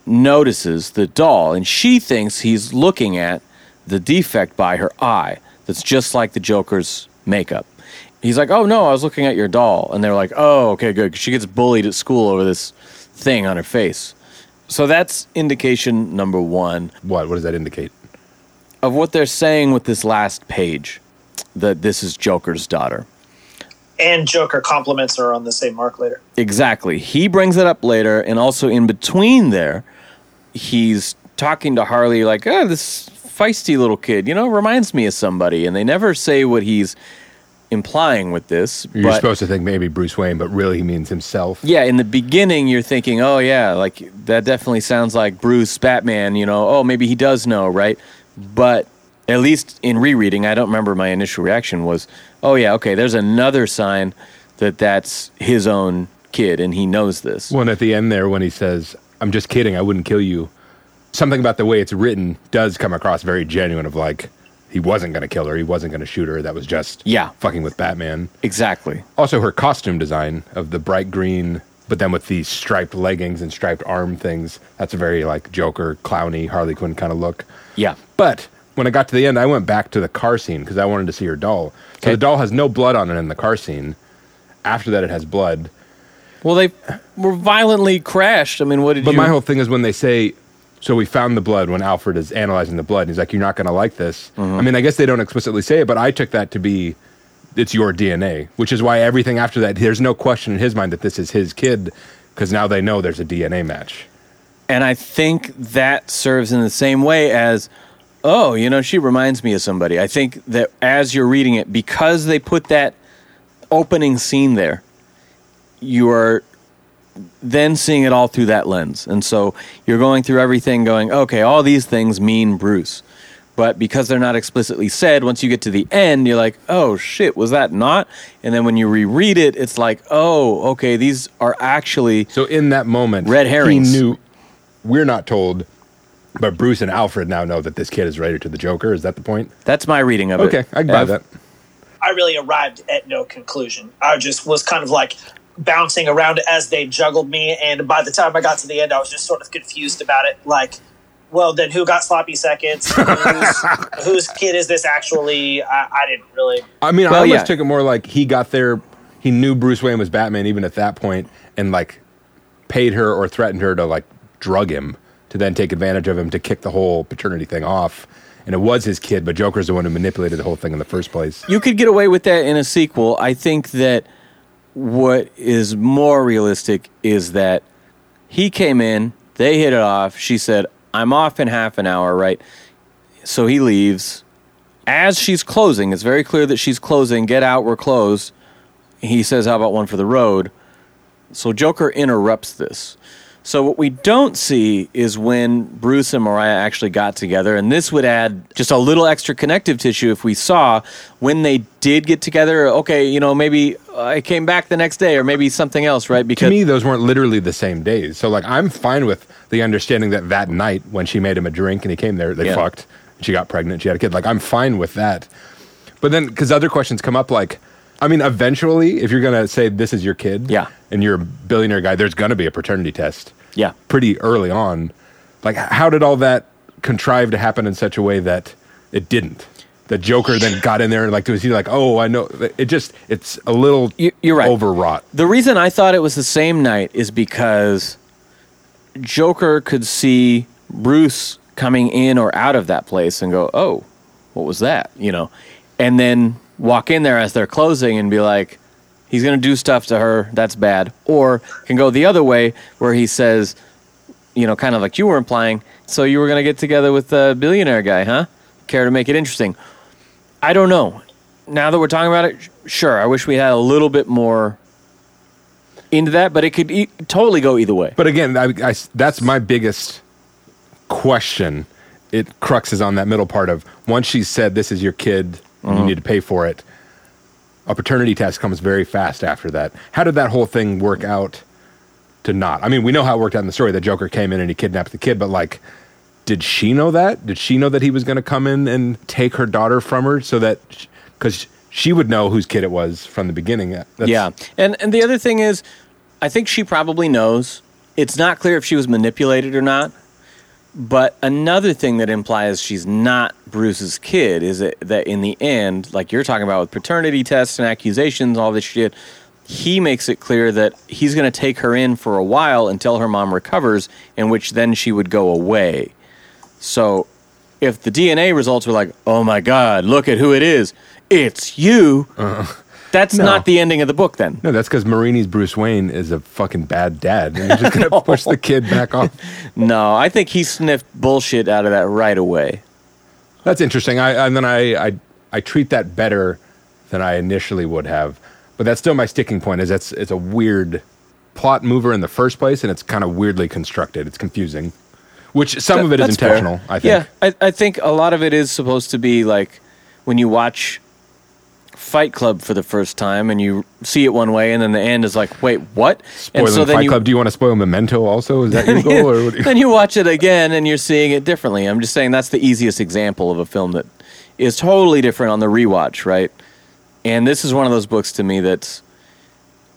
notices the doll, and she thinks he's looking at the defect by her eye that's just like the Joker's makeup. He's like, "Oh no, I was looking at your doll," and they're like, "Oh, okay, good." she gets bullied at school over this thing on her face. So that's indication number one
What? What does that indicate?
of what they're saying with this last page that this is Joker's daughter.
And Joker compliments her on the same mark later.
Exactly. He brings it up later, and also in between there, he's talking to Harley like, oh, this feisty little kid, you know, reminds me of somebody. And they never say what he's implying with this.
You're
but
supposed to think maybe Bruce Wayne, but really he means himself.
yeah, in the beginning, you're thinking, oh, yeah, like that definitely sounds like Bruce Batman, you know, oh, maybe he does know, right? But at least in rereading, I don't remember my initial reaction was, oh, yeah, okay, there's another sign that that's his own kid and he knows this.
One at the end there when he says, "I'm just kidding. I wouldn't kill you." Something about the way it's written does come across very genuine. Of like, he wasn't going to kill her. He wasn't going to shoot her. That was just
Yeah.
fucking with Batman.
Exactly.
Also, her costume design of the bright green, but then with these striped leggings and striped arm things. That's a very like Joker, clowny, Harley Quinn kind of look.
Yeah.
But when I got to the end, I went back to the car scene because I wanted to see her doll. So
Okay.
the doll has no blood on it in the car scene. After that, it has blood.
Well, they were violently crashed. I mean, what did you
But
you?
my whole thing is when they say, so we found the blood when Alfred is analyzing the blood. And he's like, you're not going to like this.
Mm-hmm.
I mean, I guess they don't explicitly say it, but I took that to be it's your DNA, which is why everything after that, there's no question in his mind that this is his kid because now they know there's a DNA match.
And I think that serves in the same way as, oh, you know, she reminds me of somebody. I think that as you're reading it, because they put that opening scene there, you are then seeing it all through that lens. And so you're going through everything going, okay, all these things mean Bruce. But because they're not explicitly said, once you get to the end, you're like, oh shit, was that not? And then when you reread it, it's like, oh, okay, these are actually
So in that moment,
Red herrings.
He knew. We're not told, but Bruce and Alfred now know that this kid is related to the Joker. Is that the point?
That's my reading of it.
Okay, I can buy
Ev?
that.
I really arrived at no conclusion. I just was kind of like bouncing around as they juggled me, and by the time I got to the end, I was just sort of confused about it. Like, well, then who got sloppy seconds? Whose, *laughs* whose kid is this actually? I, I didn't really.
I mean, I
Well,
almost
yeah.
took it more like he got there. He knew Bruce Wayne was Batman even at that point, and like paid her or threatened her to like drug him to then take advantage of him to kick the whole paternity thing off. And it was his kid, but Joker's the one who manipulated the whole thing in the first place.
You could get away with that in a sequel. I think that what is more realistic is that he came in, they hit it off. She said, I'm off in half an hour, right? So he leaves. As she's closing, it's very clear that she's closing. Get out, we're closed. He says, How about one for the road? So Joker interrupts this. So what we don't see is when Bruce and Mariah actually got together, and this would add just a little extra connective tissue if we saw when they did get together. Okay, you know, maybe uh, I came back the next day, or maybe something else, right? Because to
me, those weren't literally the same days. So like, I'm fine with the understanding that that night when she made him a drink and he came there, they
Yeah.
fucked. She got pregnant. She had a kid. Like, I'm fine with that. But then, because other questions come up, like, I mean, eventually, if you're gonna say this is your kid,
Yeah.
and you're a billionaire guy, there's gonna be a paternity test.
yeah,
pretty early on. Like, h- how did all that contrive to happen in such a way that it didn't? The Joker then got in there and like was he like, oh, I know. It just it's a little
You- you're right.
overwrought.
The reason I thought it was the same night is because Joker could see Bruce coming in or out of that place and go, "Oh, what was that?" You know, and then walk in there as they're closing and be like, "He's going to do stuff to her. That's bad." Or can go the other way where he says, you know, kind of like you were implying, "So you were going to get together with the billionaire guy, huh? Care to make it interesting?" I don't know. Now that we're talking about it, sure. I wish we had a little bit more into that, but it could e- totally go either way.
But again, I, I- that's my biggest question. It cruxes on that middle part of once she said this is your kid, and you uh-huh. need to pay for it. A paternity test comes very fast after that. How did that whole thing work out to not? I mean, we know how it worked out in the story. The Joker came in and he kidnapped the kid, but like, did she know that? Did she know that he was going to come in and take her daughter from her so that because she would know whose kid it was from the beginning? That's-
yeah, and and the other thing is, I think she probably knows. It's not clear if she was manipulated or not. But another thing that implies she's not Bruce's kid is that, that in the end, like you're talking about with paternity tests and accusations, all this shit, he makes it clear that he's going to take her in for a while until her mom recovers, in which then she would go away. So if the DNA results were like, oh my God, look at who it is, it's you, uh-huh. That's
No.
not the ending of the book then.
No, that's because Marini's Bruce Wayne is a fucking bad dad, and he's just gonna *laughs* push the kid back off. *laughs*
No, I think he sniffed bullshit out of that right away.
That's interesting. I and then I, I I treat that better than I initially would have. But that's still my sticking point. Is that's it's a weird plot mover in the first place, and it's kind of weirdly constructed. It's confusing, which some of it is
That's fair.
intentional. I think.
Yeah, I, I think a lot of it is supposed to be like when you watch Fight Club for the first time and you see it one way, and then the end is like, wait, what? and
Spoiling Fight
you,
Club. Do you want to spoil Memento also? Is that your *laughs* goal? Or what you-
then you watch it again and you're seeing it differently. I'm just saying that's the easiest example of a film that is totally different on the rewatch, right? And this is one of those books to me that's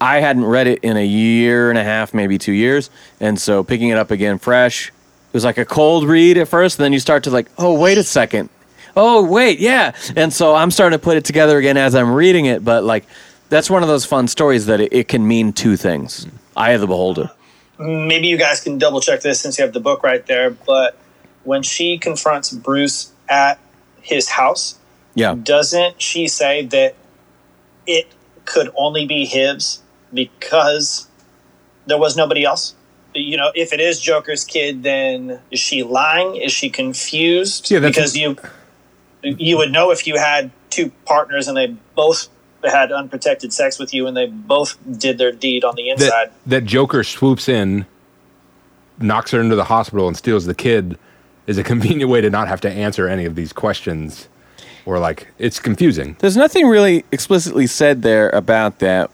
I hadn't read it in a year and a half, maybe two years, and so picking it up again fresh, it was like a cold read at first. And then you start to like, oh wait a second, oh wait, yeah, and so I'm starting to put it together again as I'm reading it. But like, that's one of those fun stories that it, it can mean two things. Mm-hmm. Eye of the beholder.
maybe you guys can double check this since you have the book right there. But when she confronts Bruce at his house,
Yeah.
doesn't she say that it could only be his because there was nobody else? You know, if it is Joker's kid, then is she lying? Is she confused?
Yeah, that's-
because you you would know if you had two partners and they both had unprotected sex with you and they both did their deed on the inside.
that, that Joker swoops in, knocks her into the hospital, and steals the kid is a *laughs* convenient way to not have to answer any of these questions. Or like it's confusing.
There's nothing really explicitly said there about that.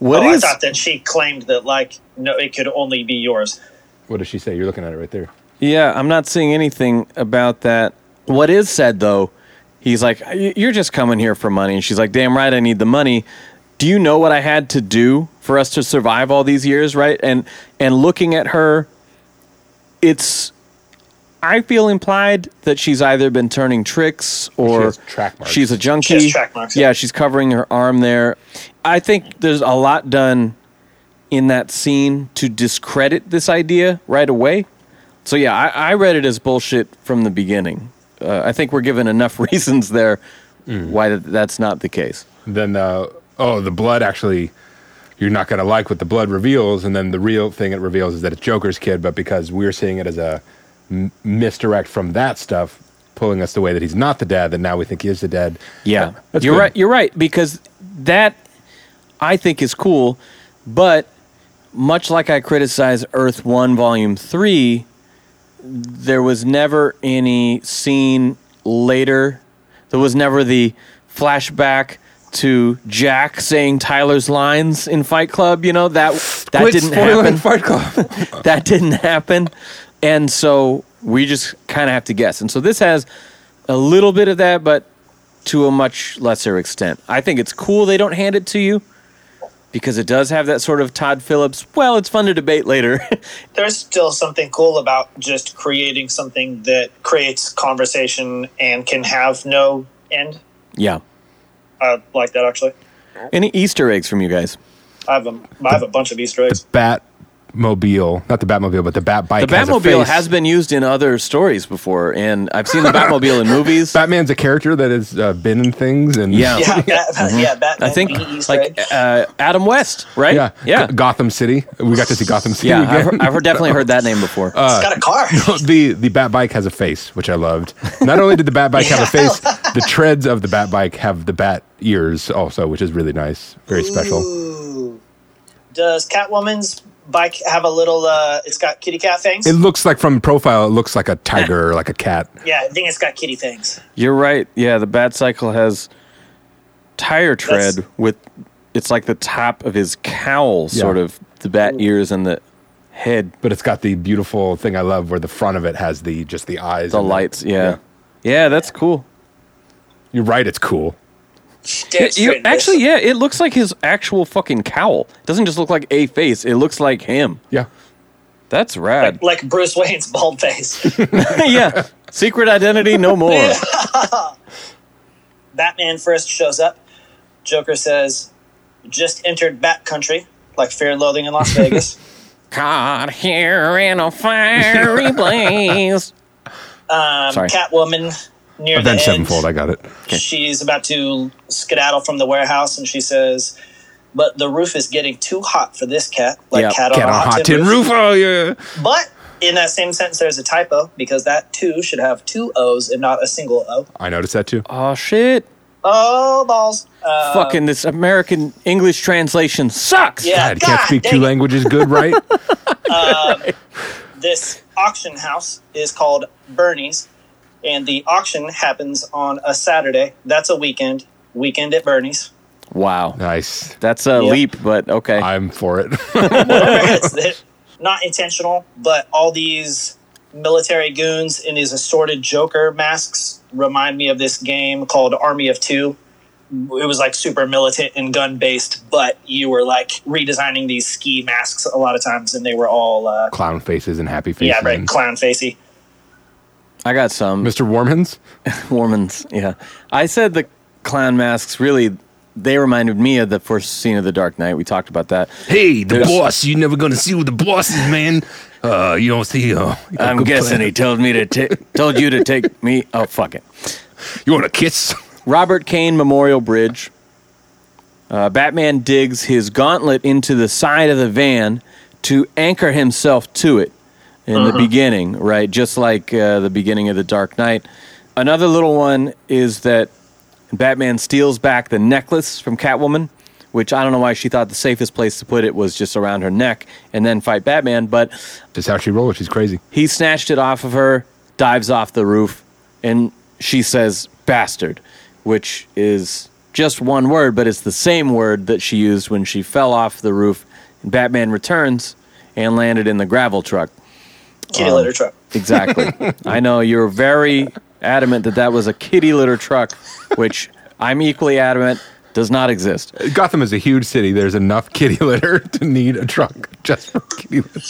What
oh,
is?
I thought that she claimed that like no, it could only be yours.
What does she say? You're looking at it right there.
yeah, I'm not seeing anything about that. What is said though, he's like, "You're just coming here for money," and she's like, "Damn right, I need the money." Do you know what I had to do for us to survive all these years, right? And and looking at her, it's. I feel implied that she's either been turning tricks or
has track marks.
she's a junkie.
She marks,
Yeah,
yeah.
she's covering her arm there. I think there's a lot done in that scene to discredit this idea right away. So yeah, I, I read it as bullshit from the beginning. Uh, I think we're given enough *laughs* reasons there
Mm.
why that, that's not the case.
Then uh, oh, the blood actually. You're not going to like what the blood reveals, and then the real thing it reveals is that it's Joker's kid. But because we're seeing it as a m- misdirect from that stuff, pulling us the way that he's not the dad, that now we think he is the dad.
Yeah, you're
good.
right. You're right because that I think is cool, but much like I criticize Earth One Volume Three, there was never any scene later. There was never the flashback to Jack saying Tyler's lines in Fight Club. You know that that
Quit
didn't happen
Fight Club. *laughs* *laughs*
that didn't happen. And so we just kind of have to guess. And so this has a little bit of that, but to a much lesser extent. I think it's cool they don't hand it to you because it does have that sort of Todd Phillips, well, it's fun to debate later. *laughs*
There's still something cool about just creating something that creates conversation and can have no end.
yeah.
I like that actually.
Any Easter eggs from you guys?
I have a, I have a bunch of Easter eggs.
Batmobile, not the Batmobile, but the Bat bike.
The
has a
Batmobile
face.
has been used in other stories before, and I've seen the Batmobile in movies. *laughs*
Batman's a character that has uh, been in things, and
Yeah.
Yeah, *laughs* Bat, yeah. Batman
I think
being
like
egg.
uh, Adam West, right?
yeah,
yeah,
G- Gotham City. We got to see Gotham City
yeah.
again.
I've, heard- I've heard- definitely heard that name before.
It's got a car. *laughs*
the the Bat bike has a face, which I loved. Not only did the Bat bike have a face, the treads of the Bat bike have the bat ears also, which is really nice, very special.
Ooh. Does Catwoman's bike have a little? uh It's got kitty cat fangs.
It looks like from profile, it looks like a tiger or like a cat.
yeah, I think it's got kitty fangs.
You're right. Yeah, the Bat Cycle has tire tread
That's-
with it's like the top of his cowl, sort of the bat ears and the head,
But it's got the beautiful thing I love where the front of it has the just the eyes,
the
and
lights. Yeah. yeah, that's cool.
You're right, it's cool.
Damn
You-
straight in this.
actually, yeah, it looks like his actual fucking cowl. It doesn't just look like a face; it looks like him.
Yeah.
That's rad.
like Bruce Wayne's bald face. *laughs* *laughs*
yeah, secret identity, no more.
Batman first shows up. Joker says, "Just entered Bat Country, like Fear and Loathing in Las *laughs* Vegas."
Caught here in a fiery blaze.
Um,
Sorry.
Catwoman near the
Avenged
end.
Sevenfold, I got it.
She's about to skedaddle from the warehouse, and she says, "But the roof is getting too hot for this cat, like
Yeah,
cat on
Cat
a
on
hot,
hot
tin
tin
roof."
roof. Oh yeah.
But in that same sentence, there's a typo because that two should have two O's and not a single O.
I noticed that too.
Oh shit!
Oh balls! Uh,
Fucking this American English translation sucks.
Yeah.
God, can't
God
speak two
it.
languages good, right? *laughs*
this auction house is called Bernie's, and the auction happens on a Saturday. That's a weekend. Weekend at Bernie's.
Wow.
nice.
That's a
Yep.
leap, but okay.
I'm for it. *laughs* *laughs*
it's not intentional, but all these military goons in these assorted Joker masks remind me of this game called Army of Two. It was like super militant and gun based, but you were like redesigning these ski masks a lot of times, and they were all uh,
Clown faces and happy faces.
yeah, right, clown facey.
I got some.
Mr. Warmans? *laughs*
Warmans, yeah. I said the clown masks really they reminded me of the first scene of The Dark Knight. We talked about that.
Hey, the
There's-
boss. You're never gonna see who the boss is, man. Uh, you don't see. Uh,
I'm guessing
plan.
he told me to ta- told you to take me. Oh fuck it.
You want a kiss?
Robert Kane Memorial Bridge. Uh, Batman digs his gauntlet into the side of the van to anchor himself to it in the beginning, right? Just like uh, the beginning of The Dark Knight. Another little one is that Batman steals back the necklace from Catwoman, which I don't know why she thought the safest place to put it was just around her neck and then fight Batman, but
Just how she rolls. She's crazy.
he snatched it off of her, dives off the roof, and she says bastard, which is just one word, but it's the same word that she used when she fell off the roof in Batman Returns and landed in the gravel truck.
Kitty um, litter truck.
Exactly. *laughs* I know you're very adamant that that was a kitty litter truck, which I'm equally adamant does not exist.
Gotham is a huge city. There's enough kitty litter *laughs* to need a truck just for kitty litter.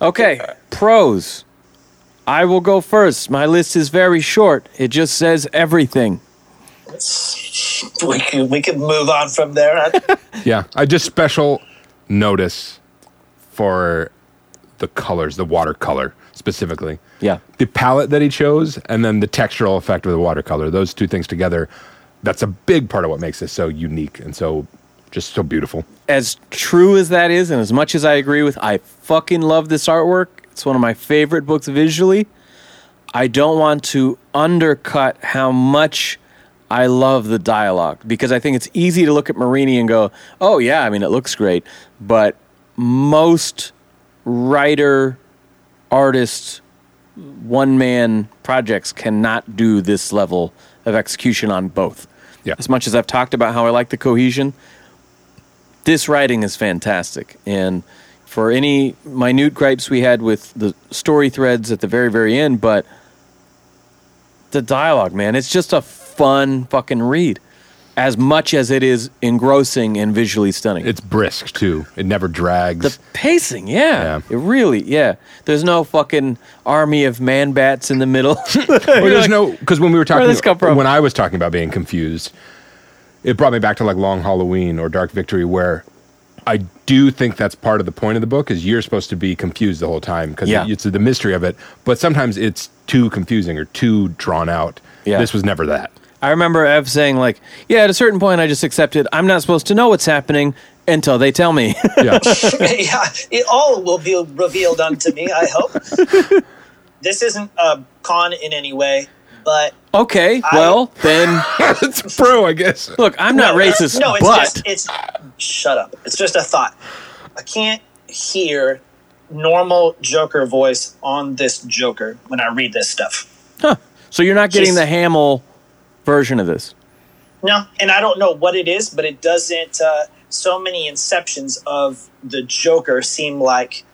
Okay, pros. I will go first. My list is very short. It just says everything.
We could we could move on from there. *laughs*
Yeah, I just special notice for the colors, the watercolor specifically.
Yeah.
The palette that he chose and then the textural effect of the watercolor, those two things together, that's a big part of what makes this so unique and so just so beautiful.
As true as that is, and as much as I agree with, I fucking love this artwork. It's one of my favorite books visually. I don't want to undercut how much I love the dialogue because I think it's easy to look at Marini and go, oh, yeah, I mean, it looks great. But most writer, artist, one man projects cannot do this level of execution on both.
Yeah.
As much as I've talked about how I like the cohesion, this writing is fantastic. And for any minute gripes we had with the story threads at the very, very end, but the dialogue, man, it's just a fun fucking read. As much as it is engrossing and visually stunning.
It's brisk too. It never drags.
The pacing, yeah.
Yeah.
It really, yeah. There's no fucking army of man bats in the middle. *laughs*
Well, there's no because when we were talking
this come from?
when I was talking about being confused, it brought me back to like Long Halloween or Dark Victory, where I do think that's part of the point of the book is you're supposed to be confused the whole time because
Yeah.
it's the mystery of it. But sometimes it's too confusing or too drawn out.
Yeah.
This was never that.
I remember Ev saying, like, yeah, at a certain point, I just accepted I'm not supposed to know what's happening until they tell me. *laughs*
Yeah, *laughs*
yeah, it all will be revealed unto me. I hope. *laughs* this isn't a con in any way, but
okay, well, then,
it's pro, I guess.
look, I'm not
No,
racist,
No, it's
but.
just it's. Shut up! It's just a thought. I can't hear normal Joker voice on this Joker when I read this stuff.
so you're not getting
Just-
the Hamill version of this.
No, and I don't know what it is, but it doesn't. Uh, so many inceptions of the Joker seem like.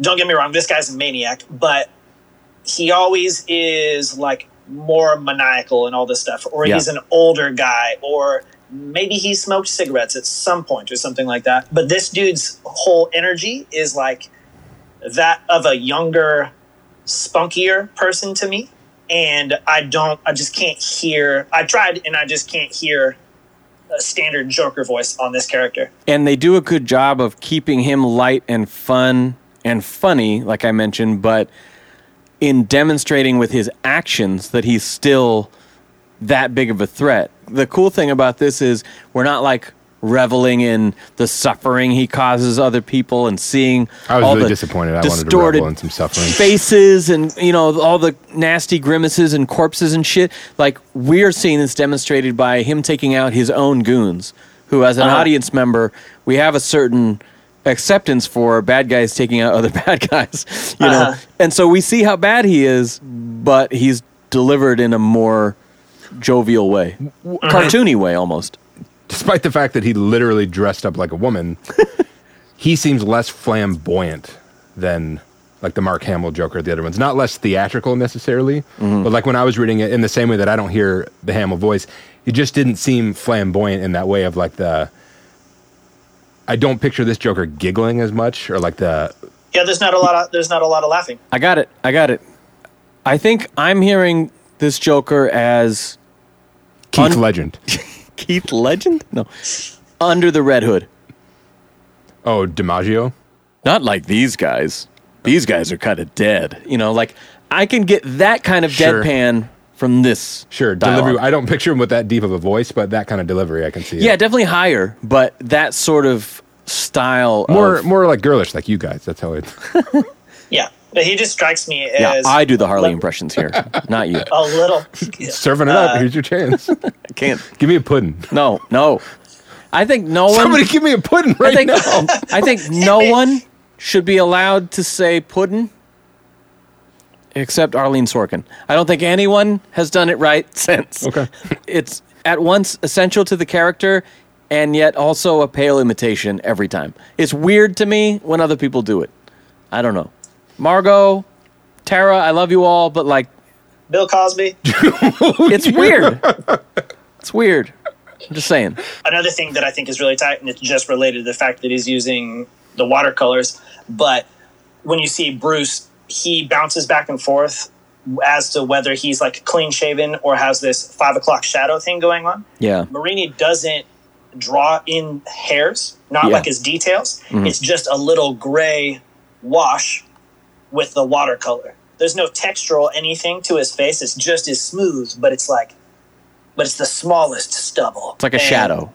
Don't get me wrong, this guy's a maniac, but he always is like more maniacal and all this stuff, or
Yeah.
he's an older guy, or maybe he smoked cigarettes at some point or something like that. But this dude's whole energy is like that of a younger, spunkier person to me. And I don't, I just can't hear. I tried and I just can't hear a standard Joker voice on this character.
And they do a good job of keeping him light and fun and funny, like I mentioned, but in demonstrating with his actions that he's still that big of a threat. The cool thing about this is we're not like reveling in the suffering he causes other people and seeing
I was
all
really
the
disappointed. I wanted to
distorted
revel in some suffering.
faces and you know all the nasty grimaces and corpses and shit. Like we're seeing this demonstrated by him taking out his own goons, who as an
Uh-huh.
audience member we have a certain acceptance for bad guys taking out other *laughs* bad guys, you know.
Uh-huh.
And so we see how bad he is, but he's delivered in a more jovial way, cartoony way almost.
Despite the fact that he literally dressed up like a woman, *laughs* he seems less flamboyant than like the Mark Hamill Joker, the other ones. Not less theatrical necessarily, mm-hmm. but like when I was reading it, in the same way that I don't hear the Hamill voice, he just didn't seem flamboyant in that way of like the. I don't picture this Joker giggling as much, or like the
Yeah, there's not a lot of there's not a lot of laughing.
I got it. I got it. I think I'm hearing this Joker as
Keith
Un-
Legend. *laughs*
Keith Legend? No. Under the Red Hood.
Oh, DiMaggio.
Not like these guys. These guys are kind of dead. You know, like I can get that kind of
Sure.
deadpan from this.
Sure,
dialogue.
delivery. I don't picture him with that deep of a voice, but that kind of delivery, I can see. it.
Yeah, definitely higher, but that sort of style
more
of,
more like girlish, like you guys. That's how it. *laughs*
Yeah, but he just strikes me as Yeah,
I do the Harley
like,
impressions here, *laughs* not you.
a little. *laughs*
Serving it up. Uh, Here's your chance.
I *laughs* can't.
give me a pudding.
No, no. I think no one
Somebody give me a pudding
I
right
think
now.
I think no one should be allowed to say puddin' except Arlene Sorkin. I don't think anyone has done it right since.
Okay.
It's at once essential to the character and yet also a pale imitation every time. It's weird to me when other people do it. I don't know. Margot, Tara, I love you all, but like
Bill Cosby. *laughs*
it's *laughs* weird. *laughs* It's weird. I'm just saying.
Another thing that I think is really tight, and it's just related to the fact that he's using the watercolors. But when you see Bruce, he bounces back and forth as to whether he's like clean shaven or has this five o'clock shadow thing going on.
Yeah.
Marini doesn't draw in hairs, not
Yeah.
like his details. Mm-hmm. It's just a little gray wash with the watercolor. There's no textural anything to his face. It's just as smooth, but it's like, but it's the smallest stubble.
It's like a
And-
shadow.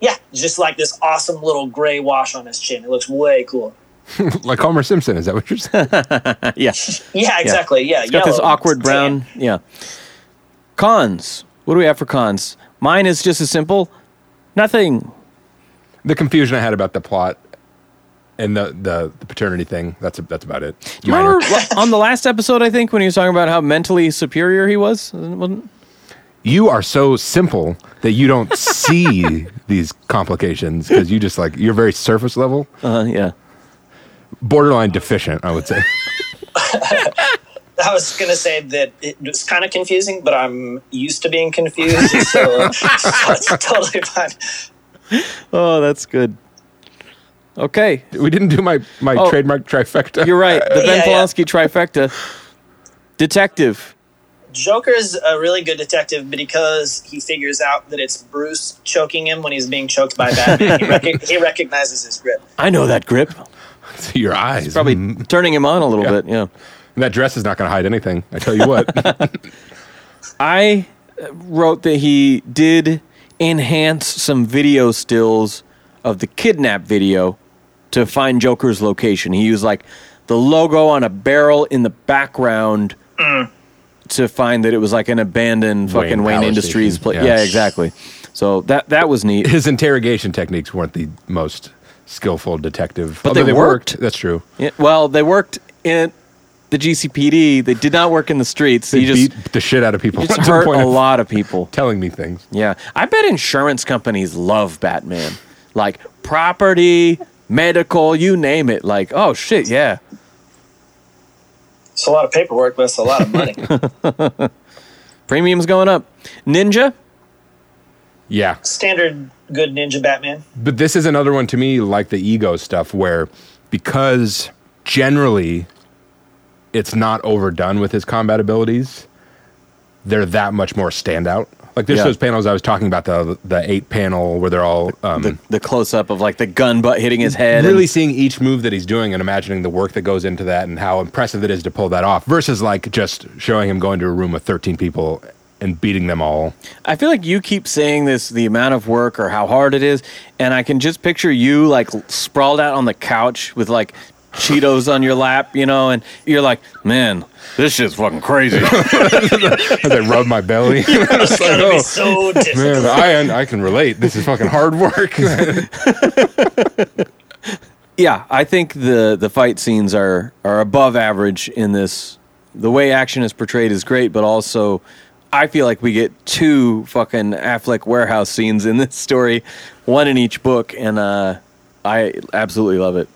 Yeah, just like this awesome little gray wash on his chin. It looks way cool. *laughs*
like Homer Simpson. Is that what you're saying? *laughs*
Yeah. *laughs*
Yeah, exactly. Yeah,
It's got this
yellow,
awkward
tan.
brown. Yeah. Cons. What do we have for cons? Mine is just as simple. Nothing.
the confusion I had about the plot and the the, the paternity thing. That's a, that's about it.
Do you
Minor.
remember *laughs* on the last episode, I think, when he was talking about how mentally superior he was? Wasn't-
You are so simple that you don't see *laughs* these complications because you just like you're very surface level,
Uh, yeah.
borderline deficient. I would say. *laughs*
I was gonna say that it was kind of confusing, but I'm used to being confused, so, so it's totally fine.
Oh, that's good. Okay.
We didn't do my my
Oh.
trademark trifecta.
You're right. The Ben
Yeah, yeah.
Polanski trifecta. Detective.
Joker's a really good detective because he figures out that it's Bruce choking him when he's being choked by Batman. he, rec- he recognizes his grip.
I know that grip.
See *laughs* your eyes.
Probably
Mm.
turning him on a little
Yeah.
bit. Yeah.
And that dress is not going to hide anything. I tell you what. *laughs* *laughs*
I uh, wrote that he did enhance some video stills of the kidnap video to find Joker's location. He used like the logo on a barrel in the background mm. to find that it was like an abandoned fucking
Wayne
Wayne,
Power
Industries place.
Yeah.
Yeah. exactly. So that that was neat.
His interrogation techniques weren't the most skillful detective,
But
although
they worked.
That's true.
Yeah, well, they worked in the GCPD. They did not work in the streets.
They
He just,
beat the shit out of people.
just hurt a lot of people.
Telling me things.
Yeah. I bet insurance companies love Batman. Like property, medical, you name it. Like, oh shit, yeah.
It's a lot of paperwork, but it's a lot of money. *laughs*
Premiums going up. Ninja?
Yeah.
Standard good ninja Batman.
But this is another one to me like the ego stuff where because generally it's not overdone with his combat abilities, they're that much more standout. Like there's
Yeah.
those panels I was talking about the the eight panel where they're all um,
The the close up of like the gun butt hitting his head.
really seeing each move that he's doing and imagining the work that goes into that and how impressive it is to pull that off versus like just showing him going to a room with 13 people and beating them all.
I feel like you keep saying this, the amount of work or how hard it is, and I can just picture you like sprawled out on the couch with like Cheetos on your lap, you know, and you're like, man, this shit's fucking crazy. *laughs*
As I rub my belly. *laughs* It's like,
It'll be
oh,
so
man, I I can relate. This is fucking hard work. *laughs*
yeah, I think the the fight scenes are are above average in this. The way action is portrayed is great, but also I feel like we get two fucking Affleck warehouse scenes in this story, one in each book, and uh, I absolutely love it.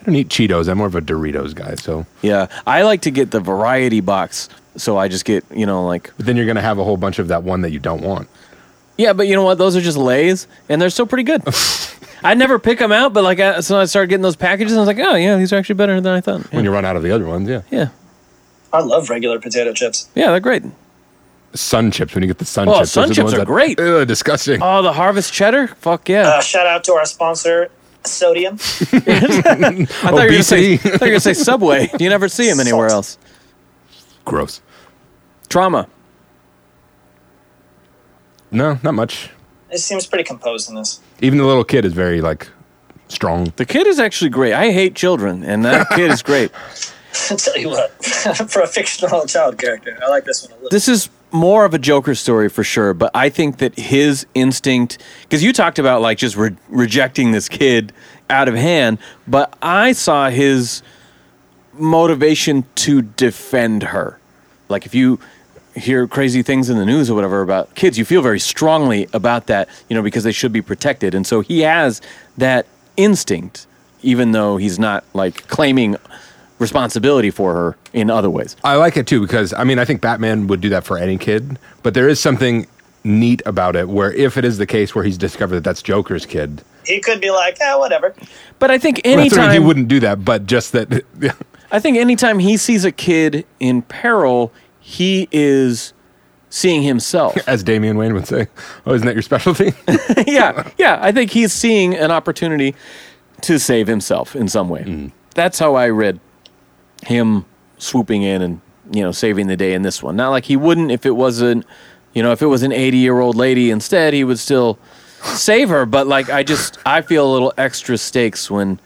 I don't eat Cheetos. I'm more of a Doritos guy. So,
Yeah, I like to get the variety box, so I just get you know like
but then you're gonna have a whole bunch of that one that you don't want.
yeah, but you know what? Those are just Lay's, and they're still pretty good. *laughs* I never pick them out, but like I, so I started getting those packages, and I was like, oh yeah, these are actually better than I thought. Yeah,
When you run out of the other ones, yeah.
yeah,
I love regular potato chips.
yeah they're great.
Sun chips. When you get the sun chips.
Oh,
chips,
sun
those
chips
the ones
are
that-
great.
Ugh, disgusting.
Oh, the harvest cheddar, fuck yeah!
Uh, shout out to our sponsor, Sodium. *laughs*
I thought you were gonna say, I
obesity.
you were gonna say Subway. You never see him anywhere
Salt.
else.
Gross.
Trauma.
No, not much.
It seems pretty composed in this.
Even the little kid is very like strong.
The kid is actually great. I hate children, and that kid is great. *laughs*
Tell you what, *laughs* for a fictional child character, I like this one a little.
This is more of a Joker story for sure, but I think that his instinct, because you talked about like just re- rejecting this kid out of hand, but I saw his motivation to defend her. Like if you hear crazy things in the news or whatever about kids, you feel very strongly about that, you know, because they should be protected. And so he has that instinct, even though he's not like claiming responsibility for her in other ways.
I like it too because I mean I think Batman would do that for any kid, but there is something neat about it where if it is the case where he's discovered that that's Joker's kid,
He could be like, yeah, whatever.
But I think
Well, that's what I mean,
anytime
he wouldn't do that, but just that. *laughs*
I think anytime he sees a kid in peril, he is seeing himself. *laughs*
As Damian Wayne would say, "Oh, isn't that your specialty?" *laughs*
yeah, yeah. I think he's seeing an opportunity to save himself in some way. Mm. That's how I read him swooping in and you know saving the day in this one. Not like he wouldn't if it wasn't, you know, if it was an eighty-year-old lady instead, he would still save her. But like, I just I feel a little extra stakes when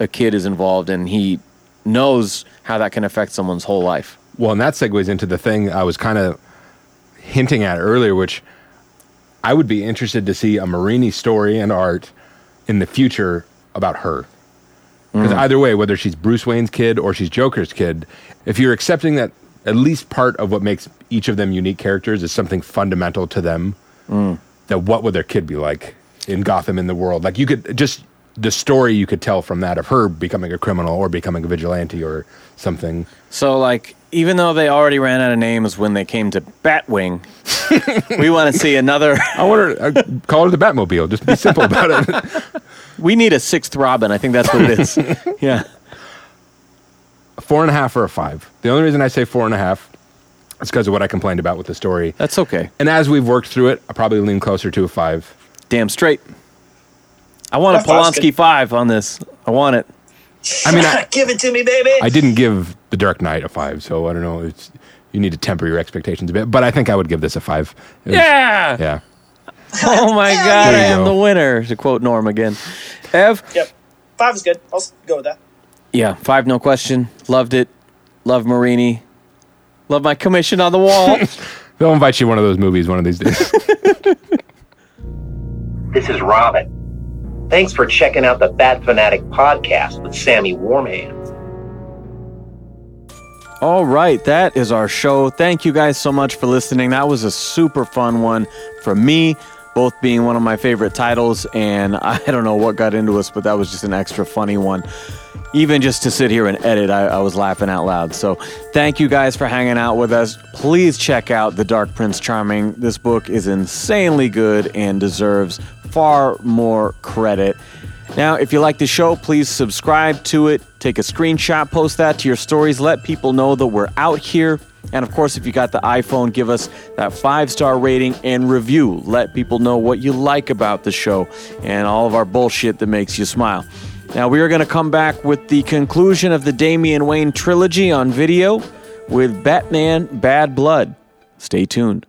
a kid is involved and he knows how that can affect someone's whole life.
Well, and that segues into the thing I was kind of hinting at earlier, which I would be interested to see a Marini story and art in the future about her. Because mm. either way, whether she's Bruce Wayne's kid or she's Joker's kid, if you're accepting that at least part of what makes each of them unique characters is something fundamental to them, mm. that what would their kid be like in Gotham in the world? Like you could just the story you could tell from that of her becoming a criminal or becoming a vigilante or something.
So, like, even though they already ran out of names when they came to Batwing, *laughs* we want to see another.
I want to uh, call it the Batmobile. Just be simple about it.
We need a sixth Robin. I think that's what it is. *laughs* yeah.
four and a half or a five. The only reason I say four and a half is because of what I complained about with the story.
That's okay.
And as we've worked through it, I probably lean closer to a five.
Damn straight. I want a
That
Polanski
good.
five on this. I want it.
I mean, I, *laughs*
Give it to me, baby.
I didn't give The Dark Knight a five, so I don't know. It's you need to temper your expectations a bit, but I think I would give this a five. Was-
Yeah.
yeah.
Oh my
Yeah.
God, I am
go.
the winner, to quote Norm again. Ev?
Yep. Five is good. I'll go with that.
Yeah, five, no question. Loved it. Love Marini. Love my commission on the wall. *laughs*
They'll invite you to one of those movies one of these days. *laughs*
This is Robin. Thanks for checking out the Bat Fan Addict podcast with Sammy Warm Hands.
All right, that is our show. Thank you guys so much for listening. That was a super fun one for me, both being one of my favorite titles, and *laughs* I don't know what got into us, but that was just an extra funny one. Even just to sit here and edit, I, I was laughing out loud. So, thank you guys for hanging out with us. Please check out The Dark Prince Charming. This book is insanely good and deserves far more credit. Now, if you like the show, please subscribe to it. Take a screenshot, post that to your stories. Let people know that we're out here. And of course, if you got the iPhone, give us that five star rating and review. Let people know what you like about the show and all of our bullshit that makes you smile. Now, we are going to come back with the conclusion of the Damian Wayne trilogy on video with Batman Bad Blood. Stay tuned.